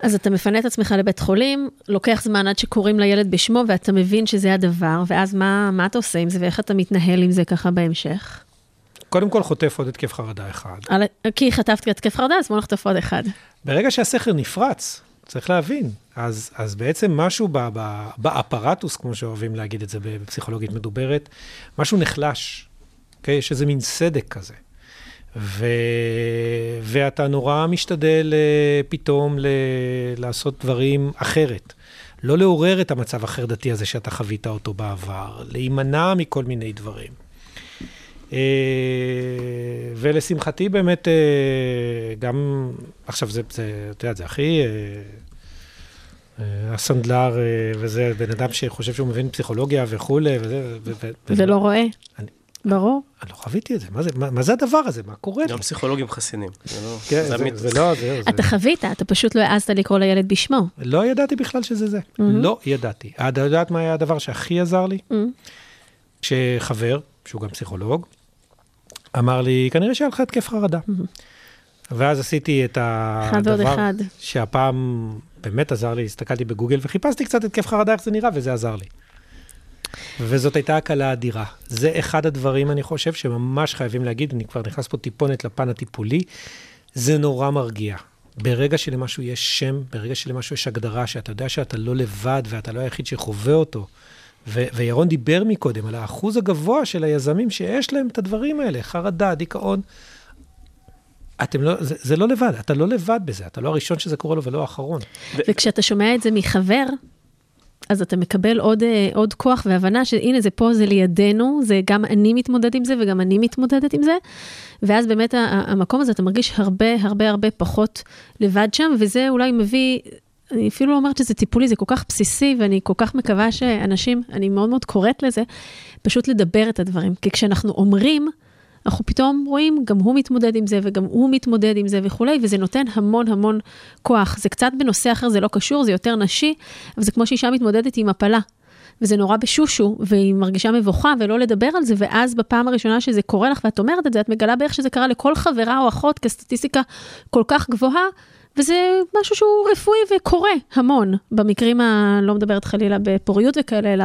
אז אתה מפנה את עצמך לבית חולים, לוקח זמן עד שקוראים לילד בשמו ואתה מבין שזה הדבר, ואז מה, מה אתה עושה עם זה ואיך אתה מתנהל עם זה ככה בהמשך? קודם כל חוטף עוד התקף חרדה אחד. על, כי חטפתי התקף חרדה, אז בוא נחטוף עוד אחד. ברגע שהסכר נפרץ, צריך להבין, אז, אז בעצם משהו ב, ב, באפרטוס, כמו שאוהבים להגיד את זה בפסיכולוגית מדוברת, משהו נחלש, אוקיי? יש איזה מין סדק כזה. ו... ואתה נורא משתדל אה, פתאום ל... לעשות דברים אחרת. לא לעורר את המצב החרדתי הזה שאתה חווית אותו בעבר, להימנע מכל מיני דברים. אה, ולשמחתי באמת, אה, גם, עכשיו זה, זה, אתה יודע, זה הכי... אה, הסנדלר, אה, וזה בן אדם שחושב שהוא מבין פסיכולוגיה וכולי, וזה... ולא רואה. אני- ברור. אני לא חוויתי את זה, מה זה, מה, מה זה הדבר הזה? מה קורה? גם פסיכולוגים חסינים. זה לא... כן, זה זה. זה לא, זה, זה, אתה חווית, אתה פשוט לא העזת לקרוא לילד בשמו. לא ידעתי בכלל שזה זה. לא ידעתי. את יודעת מה היה הדבר שהכי עזר לי? Mm. כשחבר, שהוא גם פסיכולוג, אמר לי, כנראה שהיה לך התקף חרדה. ואז עשיתי את אחד ועוד הדבר אחד. שהפעם באמת עזר לי, הסתכלתי בגוגל וחיפשתי קצת התקף חרדה, איך זה נראה, וזה עזר לי. וזאת הייתה הקלה אדירה. זה אחד הדברים, אני חושב, שממש חייבים להגיד, אני כבר נכנס פה טיפונת לפן הטיפולי, זה נורא מרגיע. ברגע שלמשהו יש שם, ברגע שלמשהו יש הגדרה, שאתה יודע שאתה לא לבד ואתה לא היחיד שחווה אותו, ו- וירון דיבר מקודם על האחוז הגבוה של היזמים שיש להם את הדברים האלה, חרדה, דיכאון. אתם לא, זה, זה לא לבד, אתה לא לבד בזה, אתה לא הראשון שזה קורה לו ולא האחרון. וכשאתה שומע את זה מחבר, אז אתה מקבל עוד, אה, עוד כוח והבנה שהנה זה פה, זה לידינו, זה גם אני מתמודד עם זה וגם אני מתמודדת עם זה. ואז באמת המקום הזה, אתה מרגיש הרבה הרבה הרבה פחות לבד שם, וזה אולי מביא, אני אפילו לא אומרת שזה טיפולי, זה כל כך בסיסי, ואני כל כך מקווה שאנשים, אני מאוד מאוד קוראת לזה, פשוט לדבר את הדברים. כי כשאנחנו אומרים, אנחנו פתאום רואים, גם הוא מתמודד עם זה וגם הוא מתמודד עם זה וכולי, וזה נותן המון המון כוח. זה קצת בנושא אחר, זה לא קשור, זה יותר נשי, אבל זה כמו שאישה מתמודדת עם הפלה. וזה נורא בשושו, והיא מרגישה מבוכה ולא לדבר על זה, ואז בפעם הראשונה שזה קורה לך ואת אומרת את זה, את מגלה בערך שזה קרה לכל חברה או אחות כסטטיסטיקה כל כך גבוהה, וזה משהו שהוא רפואי וקורה המון, במקרים ה... לא מדברת חלילה בפוריות וכאלה, אלא...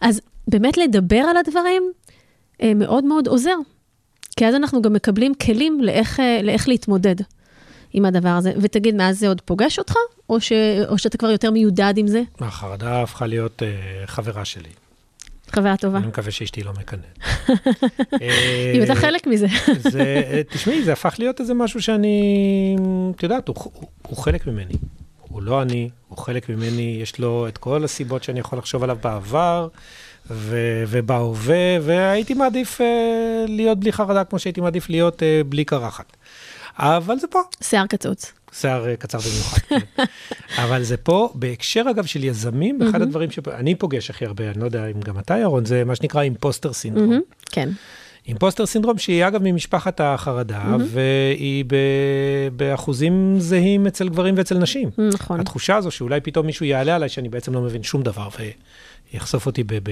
אז באמת לדבר על הדברים אה, מאוד מאוד עוזר. כי אז אנחנו גם מקבלים כלים לאיך, אה, לאיך להתמודד עם הדבר הזה. ותגיד, מאז זה עוד פוגש אותך, או, ש, או שאתה כבר יותר מיודד עם זה? החרדה הפכה להיות uh, חברה שלי. חברה טובה. אני מקווה שאשתי לא מקנאת. אם אתה חלק מזה. זה, תשמעי, זה הפך להיות איזה משהו שאני, את יודעת, הוא חלק ממני. הוא לא אני, הוא חלק ממני, יש לו את כל הסיבות שאני יכול לחשוב עליו בעבר. ו- ובהווה, והייתי מעדיף uh, להיות בלי חרדה כמו שהייתי מעדיף להיות uh, בלי קרחת. אבל זה פה. שיער קצוץ. שיער uh, קצר במיוחד, כן. אבל זה פה, בהקשר אגב של יזמים, אחד הדברים שאני פוגש הכי הרבה, אני לא יודע אם גם אתה ירון, זה מה שנקרא אימפוסטר סינדרום. כן. אימפוסטר סינדרום שהיא אגב ממשפחת החרדה, mm-hmm. והיא ב- באחוזים זהים אצל גברים ואצל נשים. נכון. התחושה הזו שאולי פתאום מישהו יעלה עליי שאני בעצם לא מבין שום דבר, ויחשוף אותי ב... ב-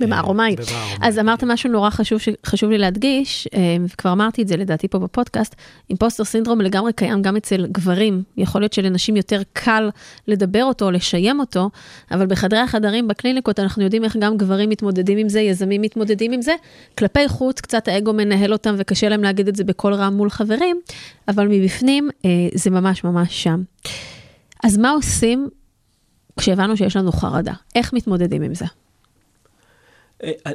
במערומי. אז אמרת משהו נורא חשוב שחשוב לי להדגיש, וכבר אמרתי את זה לדעתי פה בפודקאסט, אימפוסטר סינדרום לגמרי קיים גם אצל גברים. יכול להיות שלנשים יותר קל לדבר אותו, לשיים אותו, אבל בחדרי החדרים, בקליניקות, אנחנו יודעים איך גם גברים מתמודדים עם זה, יזמים מתמודדים עם זה. כלפי חוץ, קצת האגו מנהל אותם וקשה להם להגיד את זה בקול רם מול חברים, אבל מבפנים זה ממש ממש שם. אז מה עושים כשהבנו שיש לנו חרדה? איך מתמודדים עם זה?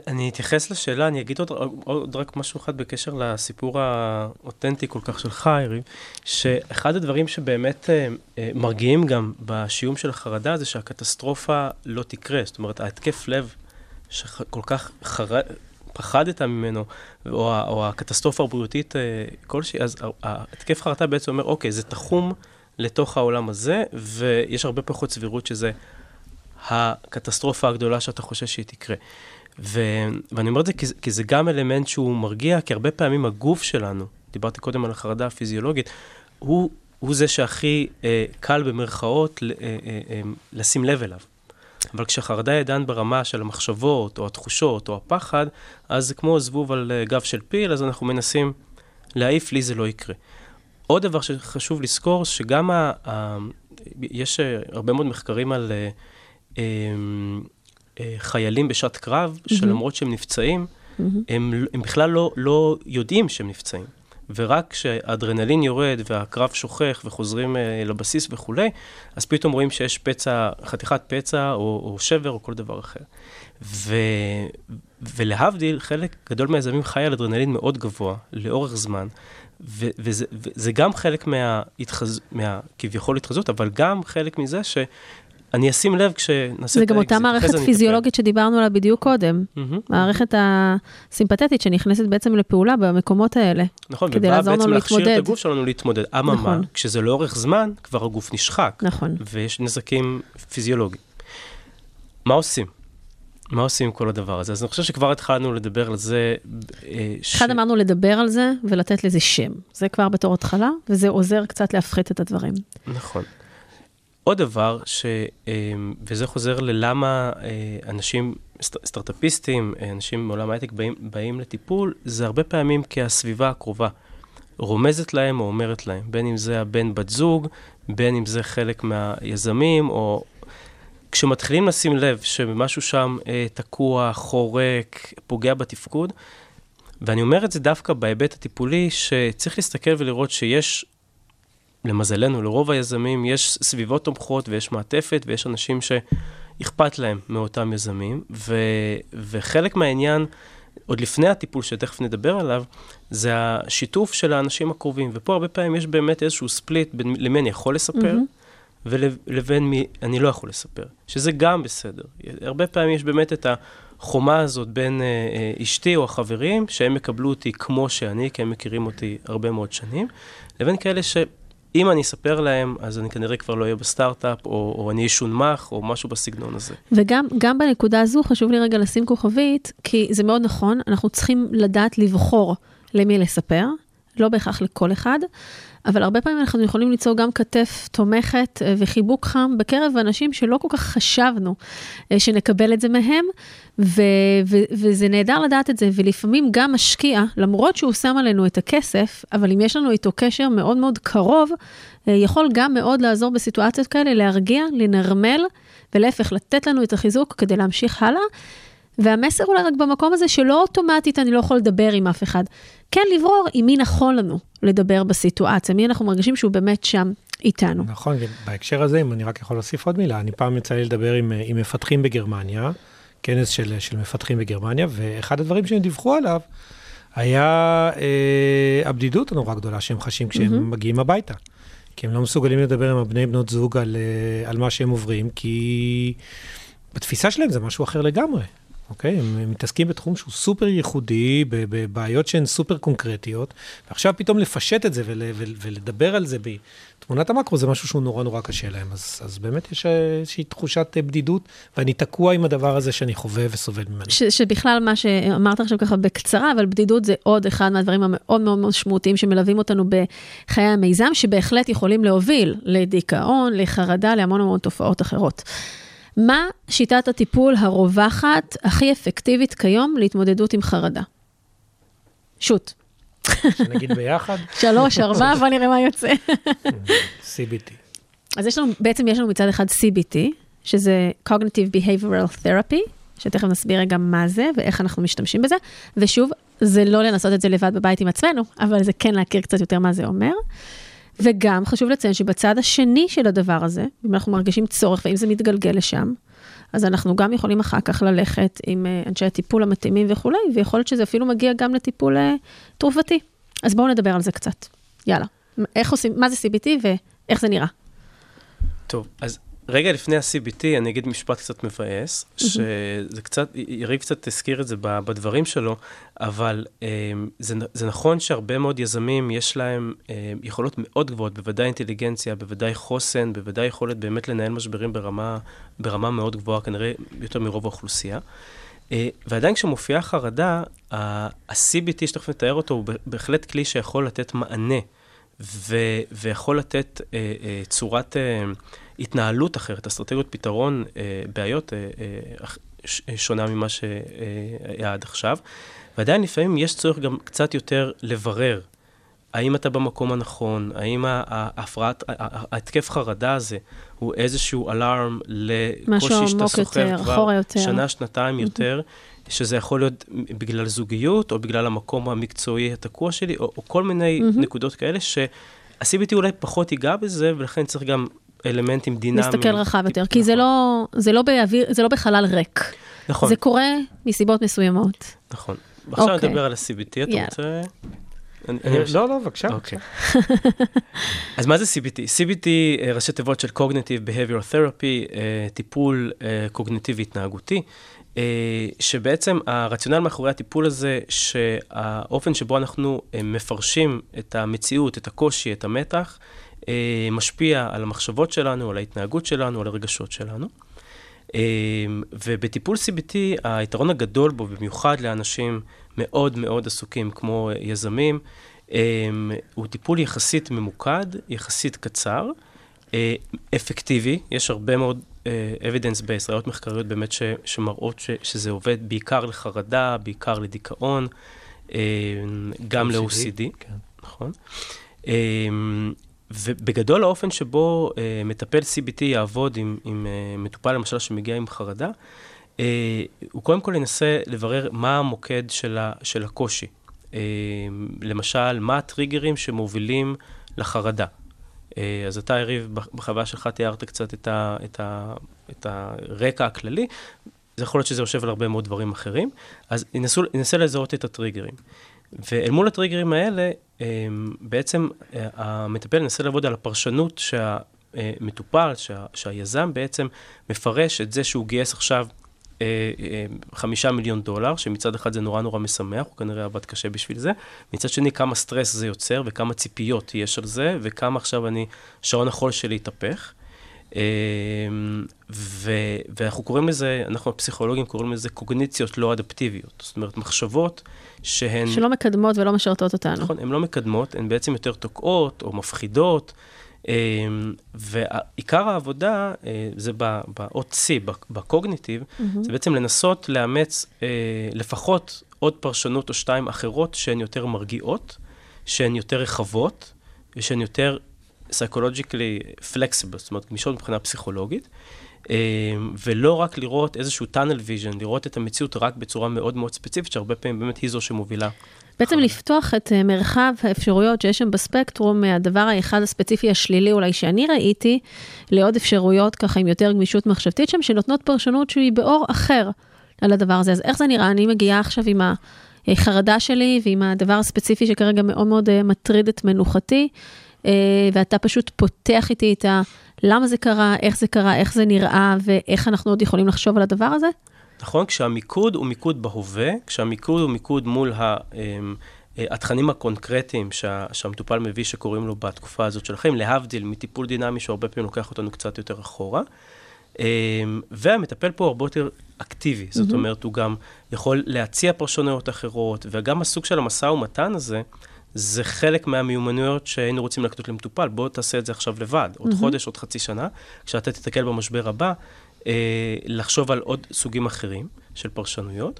אני אתייחס לשאלה, אני אגיד עוד, עוד רק משהו אחד בקשר לסיפור האותנטי כל כך שלך, יריב, שאחד הדברים שבאמת אה, מרגיעים גם בשיום של החרדה זה שהקטסטרופה לא תקרה. זאת אומרת, ההתקף לב שכל כך חר... פחדת ממנו, או, או הקטסטרופה הבריאותית אה, כלשהי, אז ההתקף חרדה בעצם אומר, אוקיי, זה תחום לתוך העולם הזה, ויש הרבה פחות סבירות שזה הקטסטרופה הגדולה שאתה חושב שהיא תקרה. ו... ואני אומר את זה כי, כי זה גם אלמנט שהוא מרגיע, כי הרבה פעמים הגוף שלנו, דיברתי קודם על החרדה הפיזיולוגית, הוא, הוא זה שהכי אה, קל במרכאות אה, אה, אה, לשים לב אליו. אבל כשהחרדה היא עדיין ברמה של המחשבות, או התחושות, או הפחד, אז זה כמו זבוב על אה, גב של פיל, אז אנחנו מנסים להעיף, לי זה לא יקרה. עוד דבר שחשוב לזכור, שגם ה, ה, יש אה, הרבה מאוד מחקרים על... אה, אה, אה, חיילים בשעת קרב, mm-hmm. שלמרות שהם נפצעים, mm-hmm. הם, הם בכלל לא, לא יודעים שהם נפצעים. ורק כשהאדרנלין יורד והקרב שוכך וחוזרים אה, לבסיס וכולי, אז פתאום רואים שיש פצע, חתיכת פצע או, או שבר או כל דבר אחר. ו, ולהבדיל, חלק גדול מהיזמים חי על אדרנלין מאוד גבוה, לאורך זמן, ו, וזה, וזה גם חלק מה, מה כביכול התחזות, אבל גם חלק מזה ש... אני אשים לב כשנעשה את האקזיט. זה גם אותה מערכת פיזיולוגית שדיברנו עליה בדיוק קודם. מערכת הסימפתטית שנכנסת בעצם לפעולה במקומות האלה. נכון, ובאה בעצם להכשיר את הגוף שלנו להתמודד. אממה, נכון. כשזה לאורך זמן, כבר הגוף נשחק. נכון. ויש נזקים פיזיולוגיים. מה עושים? מה עושים עם כל הדבר הזה? אז אני חושב שכבר התחלנו לדבר על זה. אה, אחד אמרנו לדבר על זה ולתת לזה שם. זה כבר בתור התחלה, וזה עוזר קצת להפחית את הדברים. נכון. עוד דבר, ש, אמ, וזה חוזר ללמה אה, אנשים, סטארט-אפיסטים, אה, אנשים מעולם ההייטק באים, באים לטיפול, זה הרבה פעמים כי הסביבה הקרובה רומזת להם או אומרת להם, בין אם זה הבן בת זוג, בין אם זה חלק מהיזמים, או כשמתחילים לשים לב שמשהו שם אה, תקוע, חורק, פוגע בתפקוד, ואני אומר את זה דווקא בהיבט הטיפולי, שצריך להסתכל ולראות שיש למזלנו, לרוב היזמים יש סביבות תומכות ויש מעטפת ויש אנשים שאכפת להם מאותם יזמים, ו, וחלק מהעניין, עוד לפני הטיפול שתכף נדבר עליו, זה השיתוף של האנשים הקרובים. ופה הרבה פעמים יש באמת איזשהו ספליט בין למי אני יכול לספר, mm-hmm. ולבין מי אני לא יכול לספר, שזה גם בסדר. הרבה פעמים יש באמת את החומה הזאת בין אה, אה, אשתי או החברים, שהם יקבלו אותי כמו שאני, כי הם מכירים אותי הרבה מאוד שנים, לבין כאלה ש... אם אני אספר להם, אז אני כנראה כבר לא אהיה בסטארט-אפ, או, או אני אשונמך, או משהו בסגנון הזה. וגם בנקודה הזו חשוב לי רגע לשים כוכבית, כי זה מאוד נכון, אנחנו צריכים לדעת לבחור למי לספר, לא בהכרח לכל אחד, אבל הרבה פעמים אנחנו יכולים ליצור גם כתף תומכת אה, וחיבוק חם בקרב אנשים שלא כל כך חשבנו אה, שנקבל את זה מהם, ו- ו- וזה נהדר לדעת את זה, ולפעמים גם משקיע, למרות שהוא שם עלינו את הכסף, אבל אם יש לנו איתו קשר מאוד מאוד קרוב, אה, יכול גם מאוד לעזור בסיטואציות כאלה, להרגיע, לנרמל, ולהפך, לתת לנו את החיזוק כדי להמשיך הלאה. והמסר אולי רק במקום הזה שלא אוטומטית אני לא יכול לדבר עם אף אחד. כן לברור עם מי נכון לנו לדבר בסיטואציה, מי אנחנו מרגישים שהוא באמת שם איתנו. נכון, בהקשר הזה, אם אני רק יכול להוסיף עוד מילה, אני פעם יצא לי לדבר עם, עם מפתחים בגרמניה, כנס של, של מפתחים בגרמניה, ואחד הדברים שהם דיווחו עליו היה אה, הבדידות הנורא גדולה שהם חשים כשהם mm-hmm. מגיעים הביתה. כי הם לא מסוגלים לדבר עם הבני בנות זוג על, אה, על מה שהם עוברים, כי בתפיסה שלהם זה משהו אחר לגמרי. אוקיי? הם מתעסקים בתחום שהוא סופר ייחודי, בבעיות שהן סופר קונקרטיות, ועכשיו פתאום לפשט את זה ול, ולדבר על זה בתמונת המקרו, זה משהו שהוא נורא נורא קשה להם. אז, אז באמת יש איזושהי תחושת בדידות, ואני תקוע עם הדבר הזה שאני חווה וסובל ממנו. ש, שבכלל מה שאמרת עכשיו ככה בקצרה, אבל בדידות זה עוד אחד מהדברים המאוד מאוד משמעותיים שמלווים אותנו בחיי המיזם, שבהחלט יכולים להוביל לדיכאון, לחרדה, להמון המון תופעות אחרות. מה שיטת הטיפול הרווחת הכי אפקטיבית כיום להתמודדות עם חרדה? שוט. שנגיד ביחד. שלוש, ארבע, בוא נראה מה יוצא. CBT. אז יש לנו, בעצם יש לנו מצד אחד CBT, שזה Cognitive Behavioral Therapy, שתכף נסביר רגע מה זה ואיך אנחנו משתמשים בזה. ושוב, זה לא לנסות את זה לבד בבית עם עצמנו, אבל זה כן להכיר קצת יותר מה זה אומר. וגם חשוב לציין שבצד השני של הדבר הזה, אם אנחנו מרגישים צורך ואם זה מתגלגל לשם, אז אנחנו גם יכולים אחר כך ללכת עם אה, אנשי הטיפול המתאימים וכולי, ויכול להיות שזה אפילו מגיע גם לטיפול אה, תרופתי. אז בואו נדבר על זה קצת. יאללה. איך עושים, מה זה CBT ואיך זה נראה? טוב, אז רגע לפני ה-CBT, אני אגיד משפט קצת מבאס, שזה קצת, יריב קצת הזכיר את זה בדברים שלו, אבל אה, זה, זה נכון שהרבה מאוד יזמים, יש להם אה, יכולות מאוד גבוהות, בוודאי אינטליגנציה, בוודאי חוסן, בוודאי יכולת באמת לנהל משברים ברמה, ברמה מאוד גבוהה, כנראה יותר מרוב האוכלוסייה. אה, ועדיין כשמופיעה חרדה, ה-CBT שתכף נתאר אותו, הוא בהחלט כלי שיכול לתת מענה, ו, ויכול לתת צורת... התנהלות אחרת, אסטרטגיות פתרון אה, בעיות אה, אה, שונה ממה שהיה עד עכשיו. ועדיין לפעמים יש צורך גם קצת יותר לברר. האם אתה במקום הנכון? האם ההפרעת, ההתקף חרדה הזה הוא איזשהו אלארם לקושי שאתה סוחר כבר יותר. שנה, שנתיים. יותר, שזה יכול להיות בגלל זוגיות, או בגלל המקום המקצועי התקוע שלי, או, או כל מיני. נקודות כאלה, שה-CBT אולי פחות ייגע בזה, ולכן צריך גם אלמנטים דינמיים. מסתכל רחב יותר, כי זה לא, זה, לא באוויר, זה לא בחלל ריק. נכון. זה קורה מסיבות מסוימות. נכון. עכשיו אוקיי. נדבר על ה-CBT, אתה יאללה. רוצה... לא, לא, בבקשה. אוקיי. אז מה זה CBT? CBT, אה, ראשי תיבות של Cognitive Behavioral Therapy, אה, טיפול אה, קוגניטיבי התנהגותי, שבעצם הרציונל מאחורי הטיפול הזה, שהאופן שבו אנחנו מפרשים את המציאות, את הקושי, את המתח, אה, משפיע על המחשבות שלנו, על ההתנהגות שלנו, על הרגשות שלנו. אה, ובטיפול CBT, היתרון הגדול בו, במיוחד לאנשים מאוד מאוד עסוקים כמו יזמים, אה, הוא טיפול יחסית ממוקד, יחסית קצר, אפקטיבי, יש הרבה מאוד evidence based, ראיות מחקריות באמת ש, שמראות ש, שזה עובד בעיקר לחרדה, בעיקר לדיכאון, גם ל-OCD, כן. נכון. ובגדול האופן שבו אה, מטפל CBT יעבוד עם, עם אה, מטופל, למשל, שמגיע עם חרדה, אה, הוא קודם כל ינסה לברר מה המוקד של, ה, של הקושי. אה, למשל, מה הטריגרים שמובילים לחרדה. אה, אז אתה, יריב, בחוויה שלך תיארת קצת את, ה, את, ה, את הרקע הכללי. זה יכול להיות שזה יושב על הרבה מאוד דברים אחרים, אז ינסו, ינסה לזהות את הטריגרים. ואל מול הטריגרים האלה, אמ, בעצם אה, המטפל מנסה לעבוד על הפרשנות שהמטופל, שה, שהיזם בעצם מפרש את זה שהוא גייס עכשיו אה, אה, חמישה מיליון דולר, שמצד אחד זה נורא נורא משמח, הוא כנראה עבד קשה בשביל זה, מצד שני כמה סטרס זה יוצר וכמה ציפיות יש על זה, וכמה עכשיו אני, שעון החול שלי התהפך. אה, ו, ואנחנו קוראים לזה, אנחנו הפסיכולוגים קוראים לזה קוגניציות לא אדפטיביות. זאת אומרת, מחשבות שהן... שלא מקדמות ולא משרתות אותנו. נכון, הן לא מקדמות, הן בעצם יותר תוקעות או מפחידות. אה, ועיקר העבודה, אה, זה באות C, בקוגניטיב, mm-hmm. זה בעצם לנסות לאמץ לפחות עוד פרשנות או שתיים אחרות שהן יותר מרגיעות, שהן יותר רחבות ושהן יותר psychologically flexible, זאת אומרת, גמישות מבחינה פסיכולוגית, אה, ולא רק לראות איזשהו tunnel vision, לראות את המציאות רק בצורה מאוד מאוד ספציפית, שהרבה פעמים באמת היא זו שמובילה. בעצם אחרי. לפתוח את אה, מרחב האפשרויות שיש שם בספקטרום, מהדבר האחד הספציפי השלילי אולי שאני ראיתי, לעוד אפשרויות ככה עם יותר גמישות מחשבתית שם, שנותנות פרשנות שהיא באור אחר על הדבר הזה. אז איך זה נראה? אני מגיעה עכשיו עם החרדה שלי ועם הדבר הספציפי שכרגע מאוד מאוד אה, מטריד את מנוחתי. אה, ואתה פשוט פותח איתי את ה... למה זה קרה, איך זה קרה, איך זה נראה, ואיך אנחנו עוד יכולים לחשוב על הדבר הזה? נכון, כשהמיקוד הוא מיקוד בהווה, כשהמיקוד הוא מיקוד מול ה... אמ, אה, התכנים הקונקרטיים שה, שהמטופל מביא שקוראים לו בתקופה הזאת של החיים, להבדיל מטיפול דינמי שהרבה פעמים לוקח אותנו קצת יותר אחורה. אמ, והמטפל פה הרבה יותר אקטיבי, זאת mm-hmm. אומרת, הוא גם יכול להציע פרשנויות אחרות, וגם הסוג של המשא ומתן הזה, זה חלק מהמיומנויות שהיינו רוצים להקטות למטופל. בוא תעשה את זה עכשיו לבד, עוד mm-hmm. חודש, עוד חצי שנה, כשאתה תתקל במשבר הבא, אה, לחשוב על עוד סוגים אחרים של פרשנויות.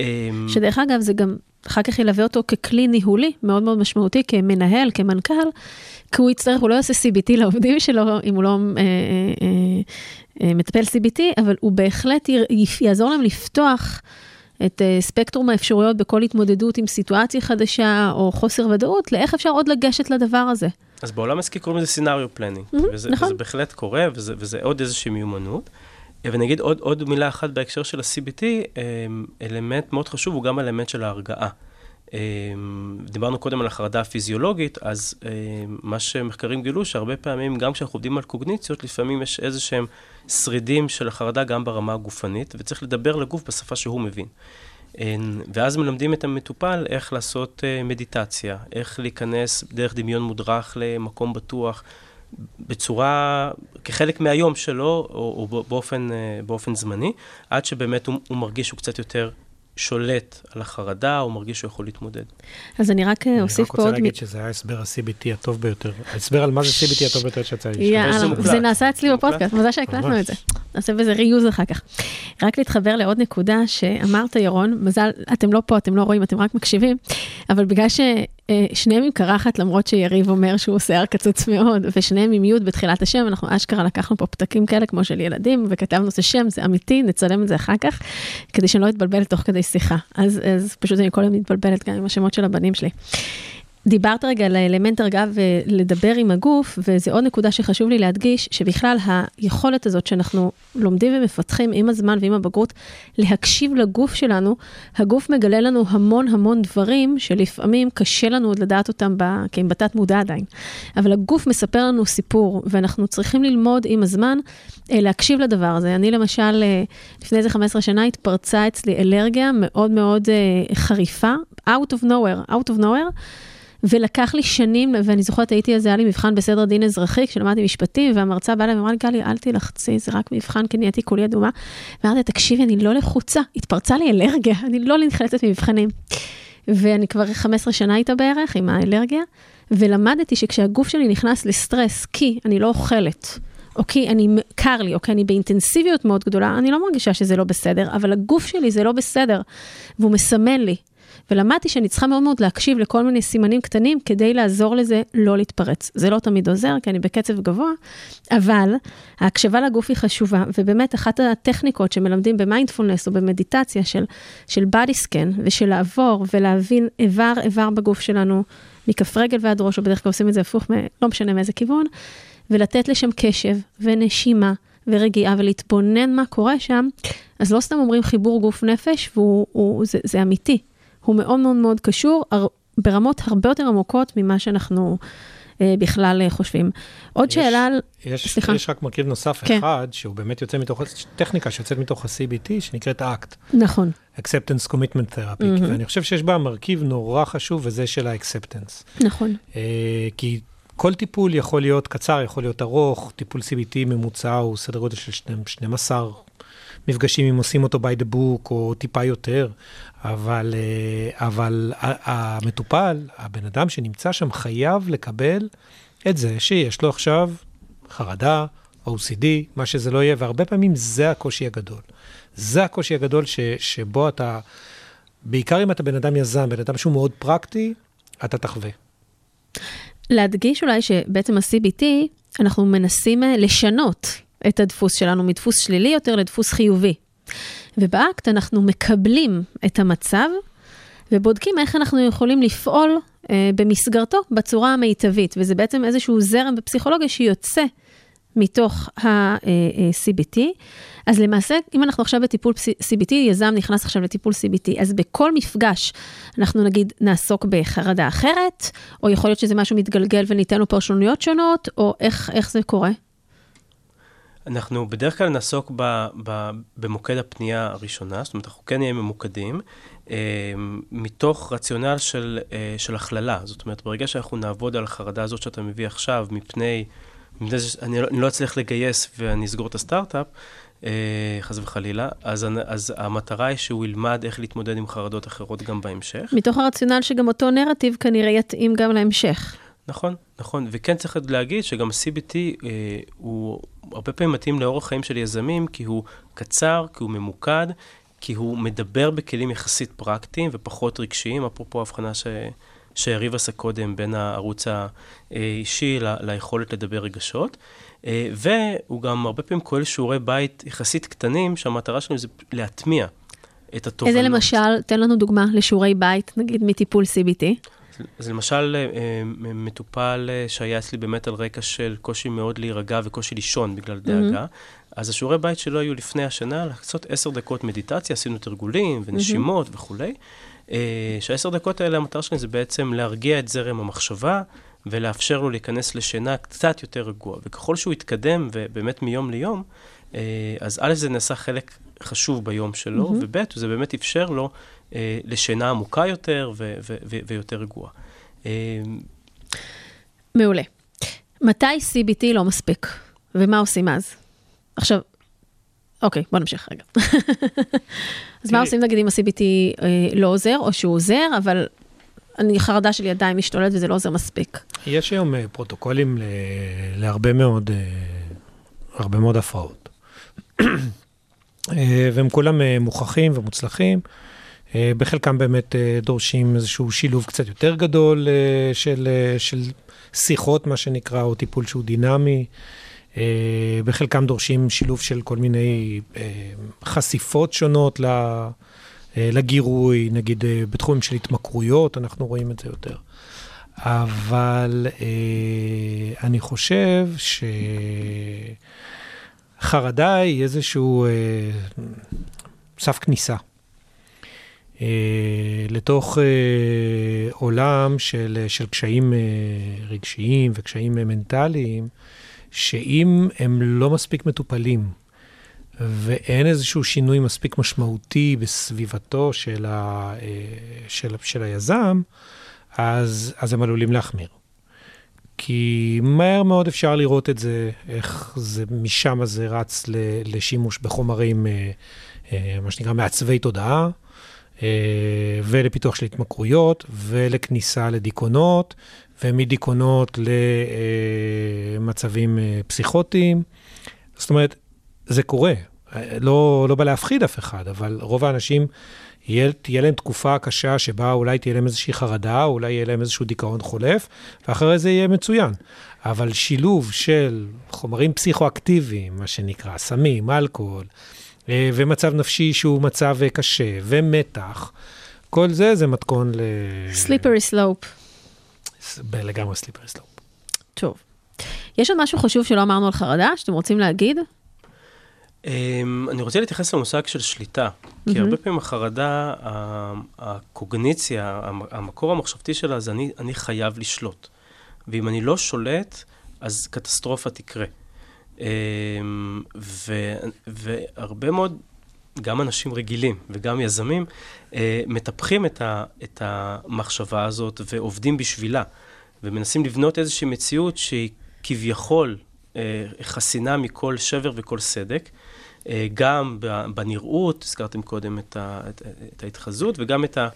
אה, שדרך אגב, זה גם אחר כך ילווה אותו ככלי ניהולי מאוד מאוד משמעותי, כמנהל, כמנכ"ל, כי הוא יצטרך, הוא לא יעשה CBT לעובדים שלו, אם הוא לא אה, אה, אה, אה מטפל CBT, אבל הוא בהחלט י, יעזור להם לפתוח. את אה, ספקטרום האפשרויות בכל התמודדות עם סיטואציה חדשה או חוסר ודאות, לאיך אפשר עוד לגשת לדבר הזה. אז בעולם עסקי קוראים לזה scenario planning, אמ-הממ, וזה, נכון. וזה בהחלט קורה, וזה, וזה עוד איזושהי מיומנות. ונגיד עוד, עוד מילה אחת בהקשר של ה-CBT, אמ, אלמנט מאוד חשוב הוא גם אלמנט של ההרגעה. אמ, דיברנו קודם על החרדה הפיזיולוגית, אז אמ, מה שמחקרים גילו, שהרבה פעמים, גם כשאנחנו עובדים על קוגניציות, לפעמים יש איזה שהם שרידים של החרדה גם ברמה הגופנית, וצריך לדבר לגוף בשפה שהוא מבין. ואז מלמדים את המטופל איך לעשות אה, מדיטציה, איך להיכנס דרך דמיון מודרך למקום בטוח, בצורה, כחלק מהיום שלו, או, או באופן, אה, באופן זמני, עד שבאמת הוא, הוא מרגיש שהוא קצת יותר שולט על החרדה, הוא מרגיש שהוא יכול להתמודד. אז אני רק אה, אוסיף פה עוד... אני רק רוצה להגיד שזה היה הסבר ה-CBT הטוב ביותר, ההסבר על מה זה CBT הטוב ביותר שיצא לי. יאללה, זה נעשה אצלי בפודקאסט, מזל שהקלטנו את זה. נעשה בזה ריוז אחר כך. רק להתחבר לעוד נקודה שאמרת, ירון, מזל, אתם לא פה, אתם לא רואים, אתם רק מקשיבים, אבל בגלל ששניהם עם קרחת, למרות שיריב אומר שהוא שיער קצוץ מאוד, ושניהם עם יוד בתחילת השם, אנחנו אשכרה לקחנו פה פתקים כאלה כמו של ילדים, וכתבנו את השם, זה אמיתי, נצלם את זה אחר כך, כדי שאני לא אתבלבל תוך כדי שיחה. אז, אז פשוט אני כל הזמן מתבלבלת גם עם השמות של הבנים שלי. דיברת רגע על האלמנט הרגעה ולדבר עם הגוף, וזו עוד נקודה שחשוב לי להדגיש, שבכלל היכולת הזאת שאנחנו לומדים ומפתחים עם הזמן ועם הבגרות, להקשיב לגוף שלנו, הגוף מגלה לנו המון המון דברים שלפעמים קשה לנו עוד לדעת אותם, ב, כי הם בתת מודע עדיין. אבל הגוף מספר לנו סיפור, ואנחנו צריכים ללמוד עם הזמן אה, להקשיב לדבר הזה. אני למשל, אה, לפני איזה 15 שנה התפרצה אצלי אלרגיה מאוד מאוד אה, חריפה, out of nowhere, out of nowhere. ולקח לי שנים, ואני זוכרת, הייתי אז, היה לי מבחן בסדר דין אזרחי, כשלמדתי משפטים, והמרצה באה אליי ואמרה לי, גלי, אל תלחצי, זה רק מבחן, כי נהייתי כולי אדומה. ואמרתי, תקשיבי, אני לא לחוצה, התפרצה לי אלרגיה, אני לא נחלצת ממבחנים. ואני כבר 15 שנה איתה בערך, עם האלרגיה, ולמדתי שכשהגוף שלי נכנס לסטרס, כי אני לא אוכלת, או כי אני, קר לי, או כי אני באינטנסיביות מאוד גדולה, אני לא מרגישה שזה לא בסדר, אבל הגוף שלי זה לא בסדר, והוא מסמן לי. ולמדתי שאני צריכה מאוד מאוד להקשיב לכל מיני סימנים קטנים כדי לעזור לזה לא להתפרץ. זה לא תמיד עוזר, כי אני בקצב גבוה, אבל ההקשבה לגוף היא חשובה, ובאמת אחת הטכניקות שמלמדים במיינדפולנס או במדיטציה של, של בדי סקן, ושל לעבור ולהבין איבר איבר בגוף שלנו, מכף רגל ועד ראש, או בדרך כלל עושים את זה הפוך, לא משנה מאיזה כיוון, ולתת לשם קשב ונשימה. ורגיעה ולהתבונן מה קורה שם, אז לא סתם אומרים חיבור גוף נפש, וזה אמיתי. הוא מאוד מאוד מאוד קשור הר, ברמות הרבה יותר עמוקות ממה שאנחנו אה, בכלל אה, חושבים. עוד יש, שאלה על... יש, סליחה. יש רק מרכיב נוסף כן. אחד, שהוא באמת יוצא מתוך, טכניקה שיוצאת מתוך ה-CBT, שנקראת ACT. נכון. Acceptance Commitment Therapy, mm-hmm. ואני חושב שיש בה מרכיב נורא חשוב, וזה של ה-acceptance. נכון. אה, כי כל טיפול יכול להיות קצר, יכול להיות ארוך, טיפול CBT ממוצע הוא סדר גודל של 12 מפגשים אם עושים אותו by the book או טיפה יותר, אבל, אה, אבל המטופל, הבן אדם שנמצא שם, חייב לקבל את זה שיש לו עכשיו חרדה, OCD, מה שזה לא יהיה, והרבה פעמים זה הקושי הגדול. זה הקושי הגדול ש, שבו אתה, בעיקר אם אתה בן אדם יזם, בן אדם שהוא מאוד פרקטי, אתה תחווה. להדגיש אולי שבעצם ה-CBT, אנחנו מנסים אה, לשנות את הדפוס שלנו מדפוס שלילי יותר לדפוס חיובי. ובאקט אנחנו מקבלים את המצב ובודקים איך אנחנו יכולים לפעול אה, במסגרתו בצורה המיטבית, וזה בעצם איזשהו זרם בפסיכולוגיה שיוצא מתוך ה-CBT. אז למעשה, אם אנחנו עכשיו בטיפול CBT, יזם נכנס עכשיו לטיפול CBT, אז בכל מפגש אנחנו נגיד נעסוק בחרדה אחרת, או יכול להיות שזה משהו מתגלגל וניתן לו פרשנויות שונות, או איך, איך זה קורה? אנחנו בדרך כלל נעסוק ב, ב, במוקד הפנייה הראשונה, זאת אומרת, אנחנו כן נהיה ממוקדים, אה, מתוך רציונל של, אה, של הכללה. זאת אומרת, ברגע שאנחנו נעבוד על החרדה הזאת שאתה מביא עכשיו, מפני, מפני שאני לא, לא אצליח לגייס ואני אסגור את הסטארט-אפ, אה, חס וחלילה, אז, אז המטרה היא שהוא ילמד איך להתמודד עם חרדות אחרות גם בהמשך. מתוך הרציונל שגם אותו נרטיב כנראה יתאים גם להמשך. נכון, נכון, וכן צריך להגיד שגם ה-CBT אה, הוא הרבה פעמים מתאים לאורח חיים של יזמים, כי הוא קצר, כי הוא ממוקד, כי הוא מדבר בכלים יחסית פרקטיים ופחות רגשיים, אפרופו ההבחנה ש... שיריב עשה קודם בין הערוץ האישי ל... ליכולת לדבר רגשות. אה, והוא גם הרבה פעמים כולל שיעורי בית יחסית קטנים, שהמטרה שלהם זה להטמיע את התובנות. איזה למשל, תן לנו דוגמה לשיעורי בית, נגיד מטיפול CBT. אז למשל, אה, מטופל אה, שהיה אצלי באמת על רקע של קושי מאוד להירגע וקושי לישון בגלל דאגה, mm-hmm. אז השיעורי בית שלו היו לפני השנה, לעשות עשר דקות מדיטציה, עשינו תרגולים ונשימות mm-hmm. וכולי. אה, שהעשר דקות האלה, המטרה שלהם זה בעצם להרגיע את זרם המחשבה ולאפשר לו להיכנס לשינה קצת יותר רגוע. וככל שהוא יתקדם, ובאמת מיום ליום, אז א', זה נעשה חלק חשוב ביום שלו, mm-hmm. וב', זה באמת אפשר לו אה, לשינה עמוקה יותר ו- ו- ו- ויותר רגועה. אה, מעולה. מתי CBT לא מספיק, ומה עושים אז? עכשיו, אוקיי, בוא נמשיך רגע. אז מה עושים נגיד אם ה-CBT אה, לא עוזר, או שהוא עוזר, אבל אני, חרדה שלי עדיין משתוללת וזה לא עוזר מספיק. יש היום אה, פרוטוקולים ל- להרבה מאוד, אה, הרבה מאוד הפרעות. אה, והם כולם מוכחים ומוצלחים. אה, בחלקם באמת אה, דורשים איזשהו שילוב קצת יותר גדול אה, של, של שיחות, מה שנקרא, או טיפול שהוא דינמי. בחלקם דורשים שילוב של כל מיני חשיפות שונות לגירוי, נגיד בתחומים של התמכרויות, אנחנו רואים את זה יותר. אבל אני חושב שחרדה היא איזשהו סף כניסה. אה, לתוך אה, עולם של, של קשיים אה, רגשיים וקשיים מנטליים, שאם הם לא מספיק מטופלים, ואין איזשהו שינוי מספיק משמעותי בסביבתו של, ה, של, של היזם, אז, אז הם עלולים להחמיר. כי מהר מאוד אפשר לראות את זה, איך זה, משם זה רץ לשימוש בחומרים, מה שנקרא מעצבי תודעה. אה, ולפיתוח של התמכרויות, ולכניסה לדיכאונות, ומדיכאונות למצבים אה, פסיכוטיים. זאת אומרת, זה קורה. לא, לא בא להפחיד אף אחד, אבל רוב האנשים, יהיה, תהיה להם תקופה קשה שבה אולי תהיה להם איזושהי חרדה, או אולי יהיה להם איזשהו דיכאון חולף, ואחרי זה יהיה מצוין. אבל שילוב של חומרים פסיכואקטיביים, מה שנקרא, סמים, אלכוהול, אה, ומצב נפשי שהוא מצב אה, קשה, ומתח. כל זה זה מתכון ל... slippery slope. לגמרי slippery slope. טוב. יש עוד משהו חשוב שלא אמרנו על חרדה, שאתם רוצים להגיד? אמ, אני רוצה להתייחס למושג של שליטה, כי הרבה פעמים החרדה, הקוגניציה, המקור המחשבתי שלה זה אני, אני חייב לשלוט. ואם אני לא שולט, אז קטסטרופה תקרה. אמ, ו, והרבה מאוד, גם אנשים רגילים וגם יזמים, אה, מטפחים את, ה, את המחשבה הזאת ועובדים בשבילה. ומנסים לבנות איזושהי מציאות שהיא כביכול אה, חסינה מכל שבר וכל סדק. אה, גם בנראות, הזכרתם קודם את, ה, את, את ההתחזות, וגם את ה,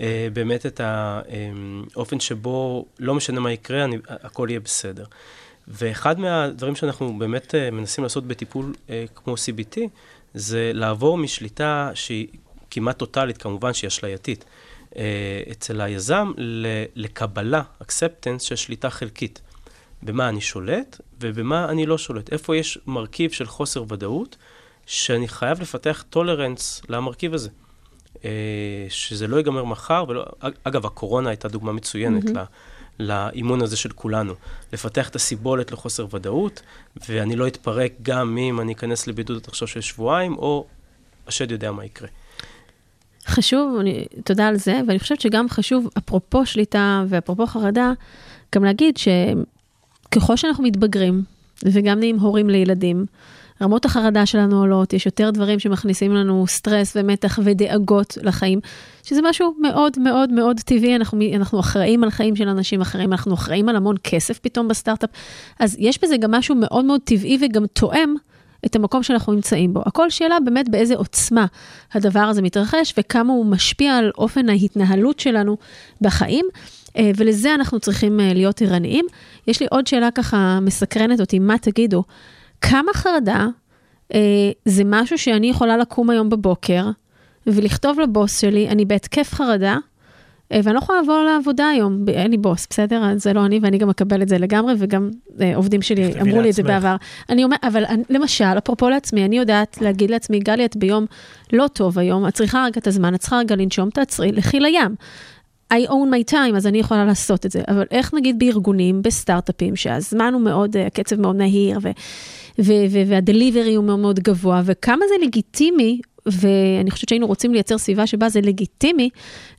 אה, באמת את האופן שבו לא משנה מה יקרה, אני, הכל יהיה בסדר. ואחד מהדברים שאנחנו באמת מנסים לעשות בטיפול כמו CBT, זה לעבור משליטה שהיא כמעט טוטאלית, כמובן שהיא אשלייתית, אצל היזם לקבלה, acceptance של שליטה חלקית. במה אני שולט ובמה אני לא שולט. איפה יש מרכיב של חוסר ודאות, שאני חייב לפתח טולרנס למרכיב הזה. אה, שזה לא ייגמר מחר, ולא... אגב, הקורונה הייתה דוגמה מצוינת mm-hmm. לאימון הזה של כולנו. לפתח את הסיבולת לחוסר ודאות, ואני לא אתפרק גם אם אני אכנס לבידוד עכשיו של שבועיים, או השד יודע מה יקרה. חשוב, אני, תודה על זה, ואני חושבת שגם חשוב, אפרופו שליטה ואפרופו חרדה, גם להגיד שככל שאנחנו מתבגרים, וגם נהיים הורים לילדים, רמות החרדה שלנו עולות, יש יותר דברים שמכניסים לנו סטרס ומתח ודאגות לחיים, שזה משהו מאוד מאוד מאוד טבעי, אנחנו, אנחנו אחראים על חיים של אנשים אחרים, אנחנו אחראים על המון כסף פתאום בסטארט-אפ, אז יש בזה גם משהו מאוד מאוד טבעי וגם תואם. את המקום שאנחנו נמצאים בו. הכל שאלה באמת באיזה עוצמה הדבר הזה מתרחש וכמה הוא משפיע על אופן ההתנהלות שלנו בחיים, אה, ולזה אנחנו צריכים אה, להיות ערניים. יש לי עוד שאלה ככה מסקרנת אותי, מה תגידו? כמה חרדה אה, זה משהו שאני יכולה לקום היום בבוקר ולכתוב לבוס שלי, אני בהתקף חרדה, אה, ואני לא יכולה לעבור לעבודה היום, אין לי בוס, בסדר? זה לא אני ואני גם מקבל את זה לגמרי, וגם אה, עובדים שלי אמרו לי את זה בעבר. אני אומר, אבל אני, למשל, אפרופו לעצמי, אני יודעת להגיד לעצמי, גלי, את ביום לא טוב היום, את צריכה רגע את הזמן, את צריכה רגע לנשום, תעצרי, לכי לים. I own my time, אז אני יכולה לעשות את זה. אבל איך נגיד בארגונים, בסטארט-אפים, שהזמן הוא מאוד, הקצב מאוד מהיר. והדליברי הוא מאוד מאוד גבוה, וכמה זה לגיטימי, ואני חושבת שהיינו רוצים לייצר סביבה שבה זה לגיטימי,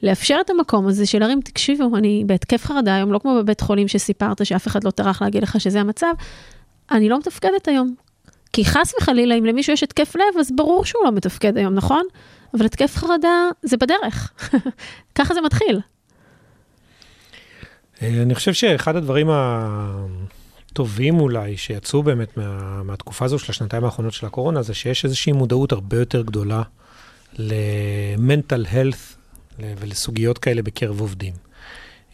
לאפשר את המקום הזה של להרים, תקשיבו, אני בהתקף חרדה היום, לא כמו בבית חולים שסיפרת שאף אחד לא טרח להגיד לך שזה המצב, אני לא מתפקדת היום. כי חס וחלילה, אם למישהו יש התקף לב, אז ברור שהוא לא מתפקד היום, נכון? אבל התקף חרדה זה בדרך. ככה זה מתחיל. אה, אני חושב שאחד הדברים הטובים אולי, שיצאו באמת מה, מהתקופה הזו של השנתיים האחרונות של הקורונה, זה שיש איזושהי מודעות הרבה יותר גדולה ל-mental health ולסוגיות כאלה בקרב עובדים.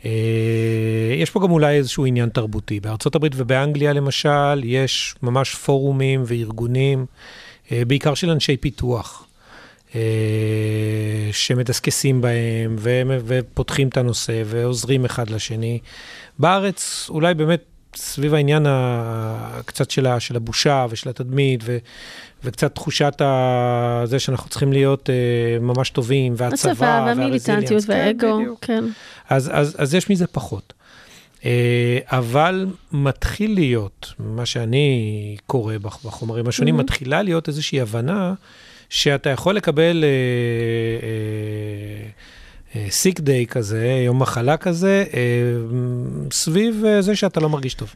אה, יש פה גם אולי איזשהו עניין תרבותי. בארצות הברית ובאנגליה למשל, יש ממש פורומים וארגונים, אה, בעיקר של אנשי פיתוח. שמדסקסים בהם ופותחים את הנושא ועוזרים אחד לשני. בארץ אולי באמת סביב העניין קצת של, של הבושה ושל התדמית, ו, וקצת תחושת זה שאנחנו צריכים להיות uh, ממש טובים, והצבא, הצבא והמיליטנטיות והאגו, כן. כן. אז, אז, אז יש מזה פחות. Uh, אבל מתחיל להיות, מה שאני קורא בחומרים השונים, mm-hmm. מתחילה להיות איזושהי הבנה שאתה יכול לקבל... Uh, uh, סיק דיי כזה, יום מחלה כזה, אה, סביב אה, זה שאתה לא מרגיש טוב.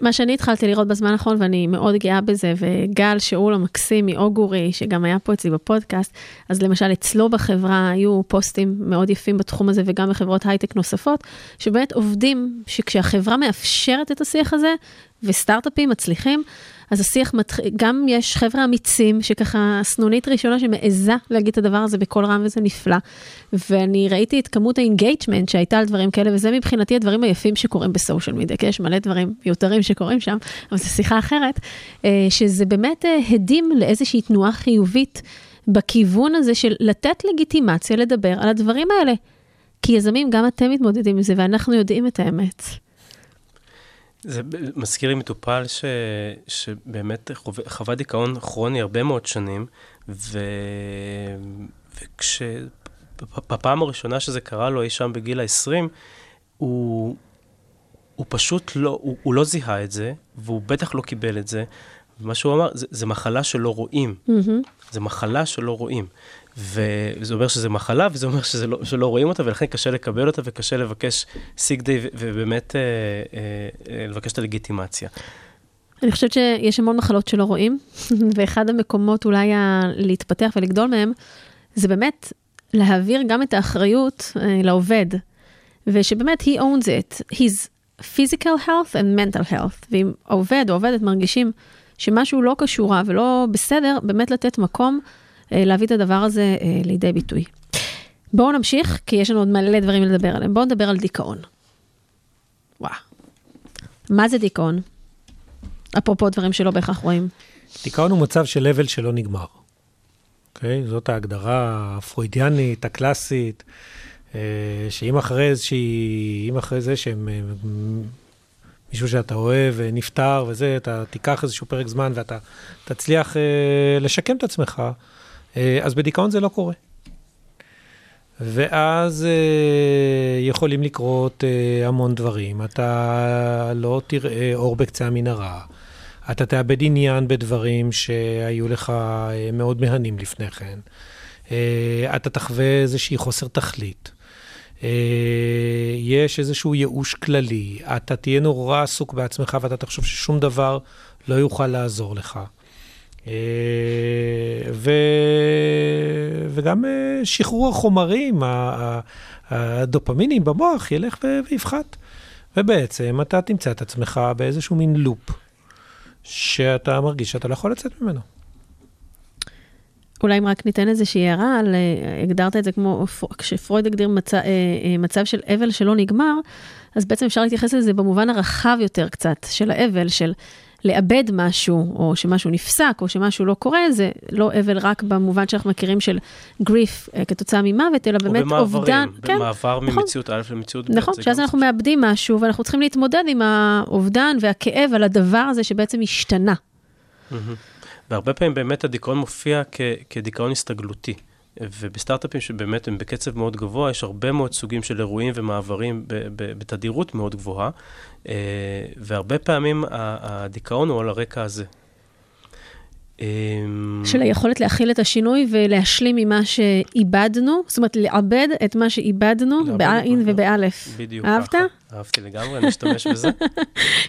מה שאני התחלתי לראות בזמן האחרון, ואני מאוד גאה בזה, וגל שאול המקסים מ Augury, שגם היה פה אצלי בפודקאסט, אז למשל אצלו בחברה היו פוסטים מאוד יפים בתחום הזה, וגם בחברות הייטק נוספות, שבאמת עובדים, שכשהחברה מאפשרת את השיח הזה, וסטארט-אפים מצליחים, אז השיח מתחיל, גם יש חבר'ה אמיצים, שככה סנונית ראשונה שמעיזה להגיד את הדבר הזה בקול רם וזה נפלא. ואני ראיתי את כמות ה engagement שהייתה על דברים כאלה, וזה מבחינתי הדברים היפים שקורים ב social media, כי יש מלא דברים מיותרים שקורים שם, אבל זו שיחה אחרת, אה, שזה באמת אה, הדים לאיזושהי תנועה חיובית בכיוון הזה של לתת לגיטימציה לדבר על הדברים האלה. כי יזמים, גם אתם מתמודדים עם זה, ואנחנו יודעים את האמת. זה מזכיר לי מטופל ש, שבאמת חווה דיכאון כרוני הרבה מאוד שנים, ו, וכשבפעם הראשונה שזה קרה לו אי שם בגיל ה-20, הוא, הוא פשוט לא, הוא, הוא לא זיהה את זה, והוא בטח לא קיבל את זה. ומה שהוא אמר, זה, זה מחלה שלא רואים. Mm-hmm. זה מחלה שלא רואים. וזה אומר שזה מחלה, וזה אומר שזה לא, שלא רואים אותה, ולכן קשה לקבל אותה וקשה לבקש סיק דיי ובאמת אה, אה, אה, לבקש את הלגיטימציה. אני חושבת שיש המון מחלות שלא רואים, ואחד המקומות אולי ה- להתפתח ולגדול מהם, זה באמת להעביר גם את האחריות אה, לעובד, ושבאמת he owns it, he's physical health and mental health, ואם העובד או עובדת מרגישים שמשהו לא קשורה ולא בסדר, באמת לתת מקום להביא את הדבר הזה אה, לידי ביטוי. בואו נמשיך, כי יש לנו עוד מלא דברים לדבר עליהם. בואו נדבר על דיכאון. וואו. מה זה דיכאון? אפרופו דברים שלא בהכרח רואים. דיכאון הוא מצב של אבל שלא נגמר. אוקיי? Okay? זאת ההגדרה הפרוידיאנית, הקלאסית, אה, שאם אחרי איזושהי, אם אחרי זה שהם, אה, מישהו שאתה אוהב אה, נפטר וזה, אתה תיקח איזשהו פרק זמן ואתה תצליח לשקם את עצמך, אז בדיכאון זה לא קורה. ואז אה, יכולים לקרות אה, המון דברים. אתה לא תראה אור בקצה המנהרה. אתה תאבד עניין בדברים שהיו לך אה, מאוד מהנים לפני כן. אה, אתה תחווה איזושהי חוסר תכלית. אה, יש איזשהו ייאוש כללי. אתה תהיה נורא עסוק בעצמך ואתה תחשוב ששום דבר לא יוכל לעזור לך. אה, ו... וגם אה, שחרור החומרים, הדופמינים במוח ילך ויפחת. ובעצם אתה תמצא את עצמך באיזשהו מין לופ, שאתה מרגיש שאתה לא יכול לצאת ממנו. אולי אם רק ניתן איזושהי הערה, על, אה, הגדרת את זה כמו, כשפרויד הגדיר מצב, מצב של אבל שלא נגמר, אז בעצם אפשר להתייחס לזה במובן הרחב יותר קצת, של האבל, של לאבד משהו, או שמשהו נפסק, או שמשהו לא קורה, זה לא אבל רק במובן שאנחנו מכירים של גריף uh, כתוצאה ממוות, אלא באמת אובדן. או במעברים, במעבר כן, ממציאות א' למציאות ב'. נכון, שאז אנחנו מאבדים משהו, ואנחנו צריכים להתמודד עם האובדן והכאב על הדבר הזה שבעצם השתנה. והרבה פעמים באמת הדיכאון מופיע כ- כדיכאון הסתגלותי. ובסטארט-אפים שבאמת הם בקצב מאוד גבוה, יש הרבה מאוד סוגים של אירועים ומעברים בתדירות מאוד גבוהה, אה, והרבה פעמים הדיכאון הוא על הרקע הזה. אמ, של היכולת להכיל את השינוי ולהשלים ממה שאיבדנו, זאת אומרת, לעבד את מה שאיבדנו בעין ובאלף. בדיוק אהבת? ככה. אהבתי לגמרי, אני אשתמש בזה.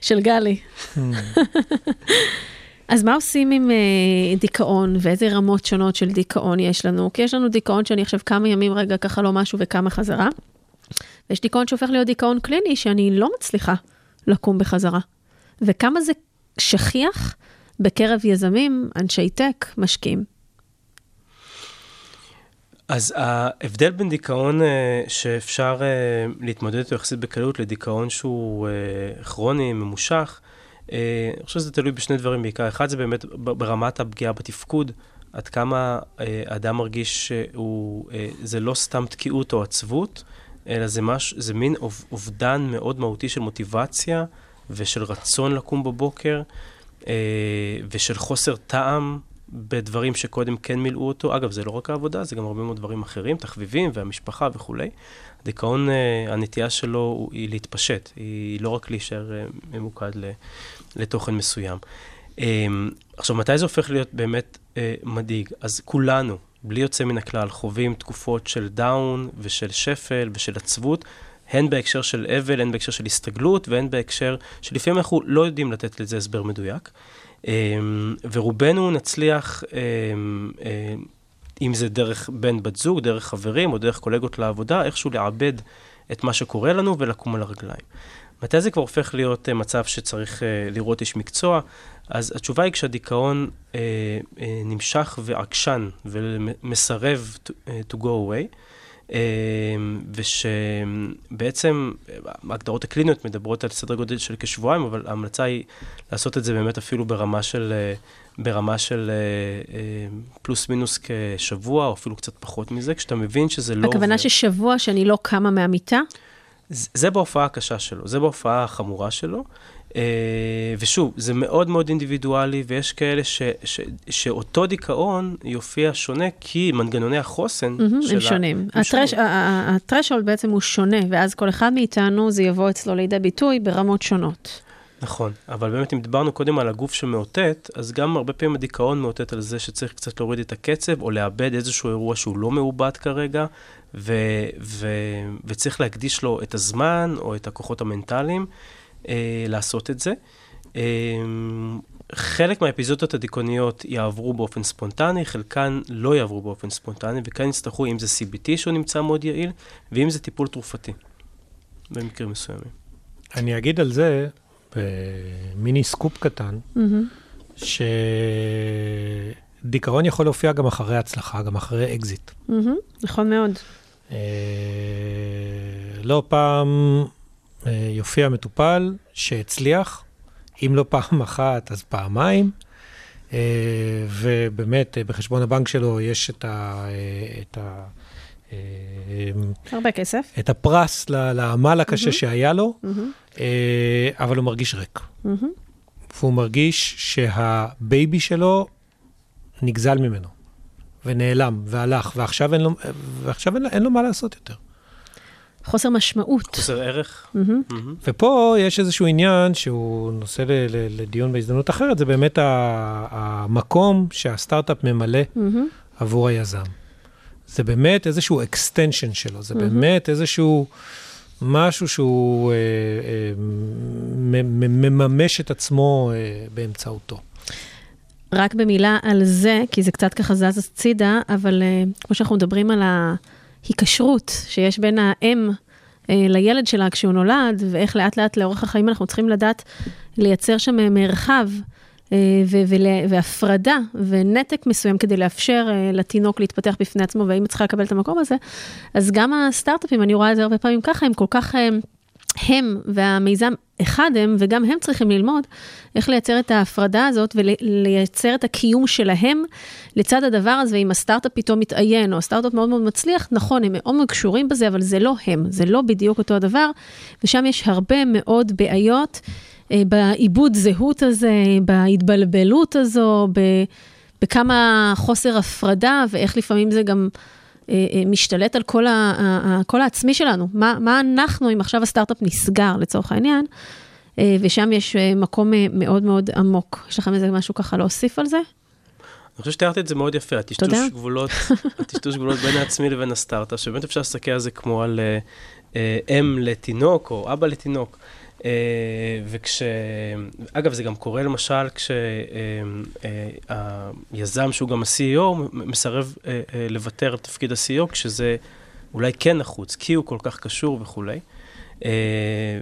של גלי. אז מה עושים עם אה, דיכאון ואיזה רמות שונות של דיכאון יש לנו? כי יש לנו דיכאון שאני עכשיו כמה ימים רגע ככה לא משהו וכמה חזרה. ויש דיכאון שהופך להיות דיכאון קליני שאני לא מצליחה לקום בחזרה. וכמה זה שכיח בקרב יזמים, אנשי טק, משקיעים. אז ההבדל בין דיכאון אה, שאפשר אה, להתמודד איתו יחסית בקלות לדיכאון שהוא אה, כרוני, ממושך, אני חושב שזה תלוי בשני דברים בעיקר. אחד זה באמת ברמת הפגיעה בתפקוד, עד כמה אה, אדם מרגיש שזה אה, לא סתם תקיעות או עצבות, אלא זה, מש, זה מין אובדן מאוד מהותי של מוטיבציה ושל רצון לקום בבוקר, ושל חוסר טעם בדברים שקודם כן מילאו אותו. אגב, זה לא רק העבודה, זה גם הרבה מאוד דברים אחרים, תחביבים והמשפחה וכולי. דיכאון, הנטייה שלו היא להתפשט, היא לא רק להישאר ממוקד לתוכן מסוים. אמ, עכשיו, מתי זה הופך להיות באמת אה, מדאיג? אז כולנו, בלי יוצא מן הכלל, חווים תקופות של דאון ושל שפל ושל עצבות, הן בהקשר של אבל, הן בהקשר של הסתגלות, והן בהקשר שלפעמים אנחנו לא יודעים לתת לזה הסבר מדויק. אמ, ורובנו נצליח, אמ, אה, אם זה דרך בן בת זוג, דרך חברים או דרך קולגות לעבודה, איכשהו לעבד את מה שקורה לנו ולקום על הרגליים. מתי זה כבר הופך להיות uh, מצב שצריך uh, לראות איש מקצוע? אז התשובה היא כשהדיכאון uh, uh, נמשך ועקשן ומסרב to, uh, to go away, uh, ושבעצם ההגדרות הקליניות מדברות על סדר גודל של כשבועיים, אבל ההמלצה היא לעשות את זה באמת אפילו ברמה של, uh, ברמה של uh, uh, פלוס מינוס כשבוע, או אפילו קצת פחות מזה, כשאתה מבין שזה לא... הכוונה ששבוע שאני לא קמה מהמיטה? זה בהופעה הקשה שלו, זה בהופעה החמורה שלו. Uh, ושוב, זה מאוד מאוד אינדיבידואלי, ויש כאלה ש, ש, שאותו דיכאון יופיע שונה, כי מנגנוני החוסן mm-hmm, הם שונים. הטרשולד בעצם הוא שונה, ואז כל אחד מאיתנו, זה יבוא אצלו לידי ביטוי ברמות שונות. נכון, אבל באמת אם דיברנו קודם על הגוף שמאותת, אז גם הרבה פעמים הדיכאון מאותת על זה שצריך קצת להוריד את הקצב, או לאבד איזשהו אירוע שהוא לא מעובד כרגע, ו, ו, וצריך להקדיש לו את הזמן או את הכוחות המנטליים אה, לעשות את זה. אה, חלק מהאפיזודות הדיכאוניות יעברו באופן ספונטני, חלקן לא יעברו באופן ספונטני, וכאן יצטרכו, אם זה CBT שהוא נמצא מאוד יעיל, ואם זה טיפול תרופתי, במקרים מסוימים. אני אגיד על זה, ב mini scope קטן, אמ-הממ. שדיכאון יכול להופיע גם אחרי הצלחה, גם אחרי אקזיט. אמ-הממ. נכון מאוד. אה, לא פעם אה, יופיע מטופל שהצליח, אם לא פעם אחת, אז פעמיים, אה, ובאמת, אה, בחשבון הבנק שלו יש את ה... אה, את ה הרבה כסף. את הפרס לעמל הקשה אמ-הממ. שהיה לו. אה, אבל הוא מרגיש ריק. אמ-הממ. והוא מרגיש שה baby שלו נגזל ממנו, ונעלם, והלך, ועכשיו אין לו, ועכשיו אין, לו- אין לו מה לעשות יותר. חוסר משמעות. חוסר ערך. מהמם. מהמם. ופה יש איזשהו עניין שהוא נושא ל, ל, לדיון בהזדמנות אחרת, זה באמת ה, המקום שהסטארט-אפ ממלא מהמם. עבור היזם. זה באמת איזשהו extension שלו, זה מהמם. באמת איזשהו משהו שהוא אה, אה, מ- מ- מממש את עצמו אה, באמצעותו. רק במילה על זה, כי זה קצת ככה זז הצידה, אבל uh, כמו שאנחנו מדברים על ההיקשרות שיש בין האם uh, לילד שלה כשהוא נולד, ואיך לאט לאט לאורך החיים אנחנו צריכים לדעת לייצר שם מרחב ו- ול- והפרדה ונתק מסוים כדי לאפשר לתינוק להתפתח בפני עצמו, והאם צריכה לקבל את המקום הזה, אז גם הסטארט-אפים, אני רואה את זה הרבה פעמים ככה, הם כל כך... הם והמיזם אחד הם, וגם הם צריכים ללמוד איך לייצר את ההפרדה הזאת ולייצר את הקיום שלהם לצד הדבר הזה, ואם הסטארט-אפ פתאום מתעיין, או הסטארט-אפ מאוד מאוד מצליח, נכון, הם מאוד מאוד קשורים בזה, אבל זה לא הם, זה לא בדיוק אותו הדבר, ושם יש הרבה מאוד בעיות אה, בעיבוד זהות הזה, בהתבלבלות הזו, ב, בכמה חוסר הפרדה, ואיך לפעמים זה גם... אה, אה, משתלט על כל, ה, כל העצמי שלנו. מה, מה אנחנו, אם עכשיו הסטארט-אפ נסגר לצורך העניין, אה, ושם יש מקום מאוד מאוד עמוק. יש לכם איזה משהו ככה להוסיף על זה? אני חושב שתיארת את זה מאוד יפה, הטשטוש. גבולות, הטשטוש גבולות בין העצמי לבין הסטארט-אפ, שבאמת אפשר להסתכל על זה כמו על אם לתינוק או אבא לתינוק. אה, וכש... אגב, זה גם קורה למשל כשהיזם, שהוא גם ה-CEO, מסרב אה, אה, לוותר על תפקיד ה-CEO, כשזה אולי כן נחוץ, כי הוא כל כך קשור וכולי. אה,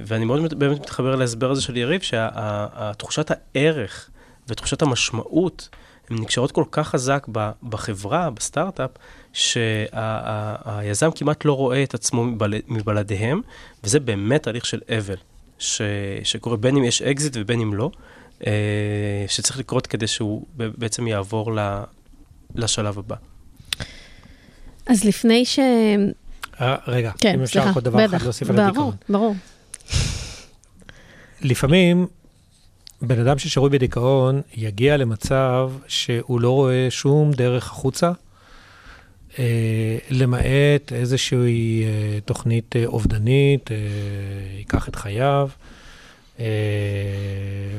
ואני מאוד מת- באמת מתחבר להסבר הזה של יריב, שתחושת הערך ותחושת המשמעות, הן נקשרות כל כך חזק בחברה, בסטארט-אפ, שהיזם כמעט לא רואה את עצמו מבל- מבלעדיהם, וזה באמת תהליך של אבל, ש, שקורה בין אם יש אקזיט ובין אם לא, אה, שצריך לקרות כדי שהוא בעצם יעבור ל- לשלב הבא. אז לפני ש... אה, רגע, כן, אם אפשר סליחה, עוד דבר אחד בטח, להוסיף על ברור, הדיכאון. ברור. לפעמים בן אדם ששרוי בדיכאון יגיע למצב שהוא לא רואה שום דרך החוצה, למעט איזושהי אה, תוכנית אה, אובדנית, אה, ייקח את חייו, אה,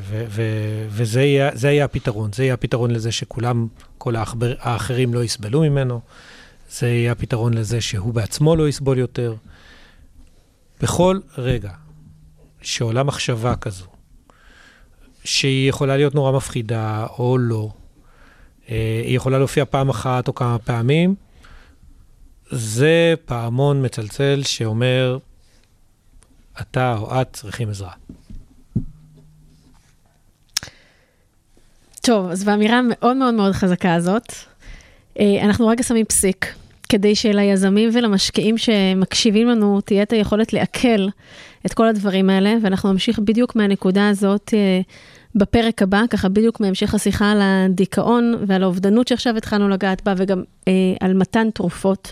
ו- וזה יהיה, יהיה הפתרון. זה יהיה הפתרון לזה שכולם, כל האחבר, האחרים לא יסבלו ממנו, זה יהיה הפתרון לזה שהוא בעצמו לא יסבול יותר. בכל רגע שעולה מחשבה כזו, שהיא יכולה להיות נורא מפחידה או לא, אה, היא יכולה להופיע פעם אחת או כמה פעמים, זה פעמון מצלצל שאומר, אתה או את צריכים עזרה. טוב, אז באמירה המאוד מאוד מאוד חזקה הזאת, אה, אנחנו רגע שמים פסיק, כדי שליזמים ולמשקיעים שמקשיבים לנו תהיה את היכולת לעכל את כל הדברים האלה, ואנחנו נמשיך בדיוק מהנקודה הזאת אה, בפרק הבא, ככה בדיוק מהמשך השיחה על הדיכאון ועל האובדנות שעכשיו התחלנו לגעת בה, וגם אה, על מתן תרופות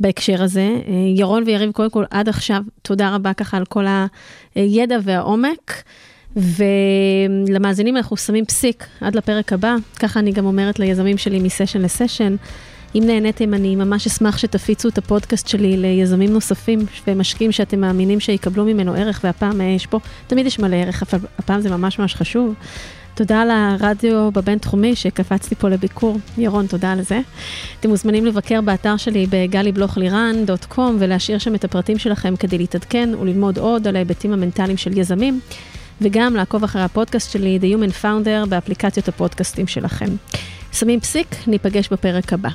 בהקשר הזה. אה, ירון ויריב, קודם כל, עד עכשיו, תודה רבה ככה על כל הידע והעומק. ולמאזינים אנחנו שמים פסיק עד לפרק הבא, ככה אני גם אומרת ליזמים שלי מסשן לסשן. אם נהניתם, אני ממש אשמח שתפיצו את הפודקאסט שלי ליזמים נוספים ומשקיעים שאתם מאמינים שיקבלו ממנו ערך, והפעם אה, יש פה, תמיד יש מלא ערך, אבל הפעם זה ממש ממש חשוב. תודה לרדיו בבינתחומי שקפצתי פה לביקור. ירון, תודה על זה. אתם מוזמנים לבקר באתר שלי בגלי-בלוך-לירן.com ולהשאיר שם את הפרטים שלכם כדי להתעדכן וללמוד עוד על ההיבטים המנטליים של יזמים, וגם לעקוב אחרי הפודקאסט שלי, The Human Founder, באפליקציות הפודקאסטים שלכם. שמים פסיק, ניפגש בפרק הבא.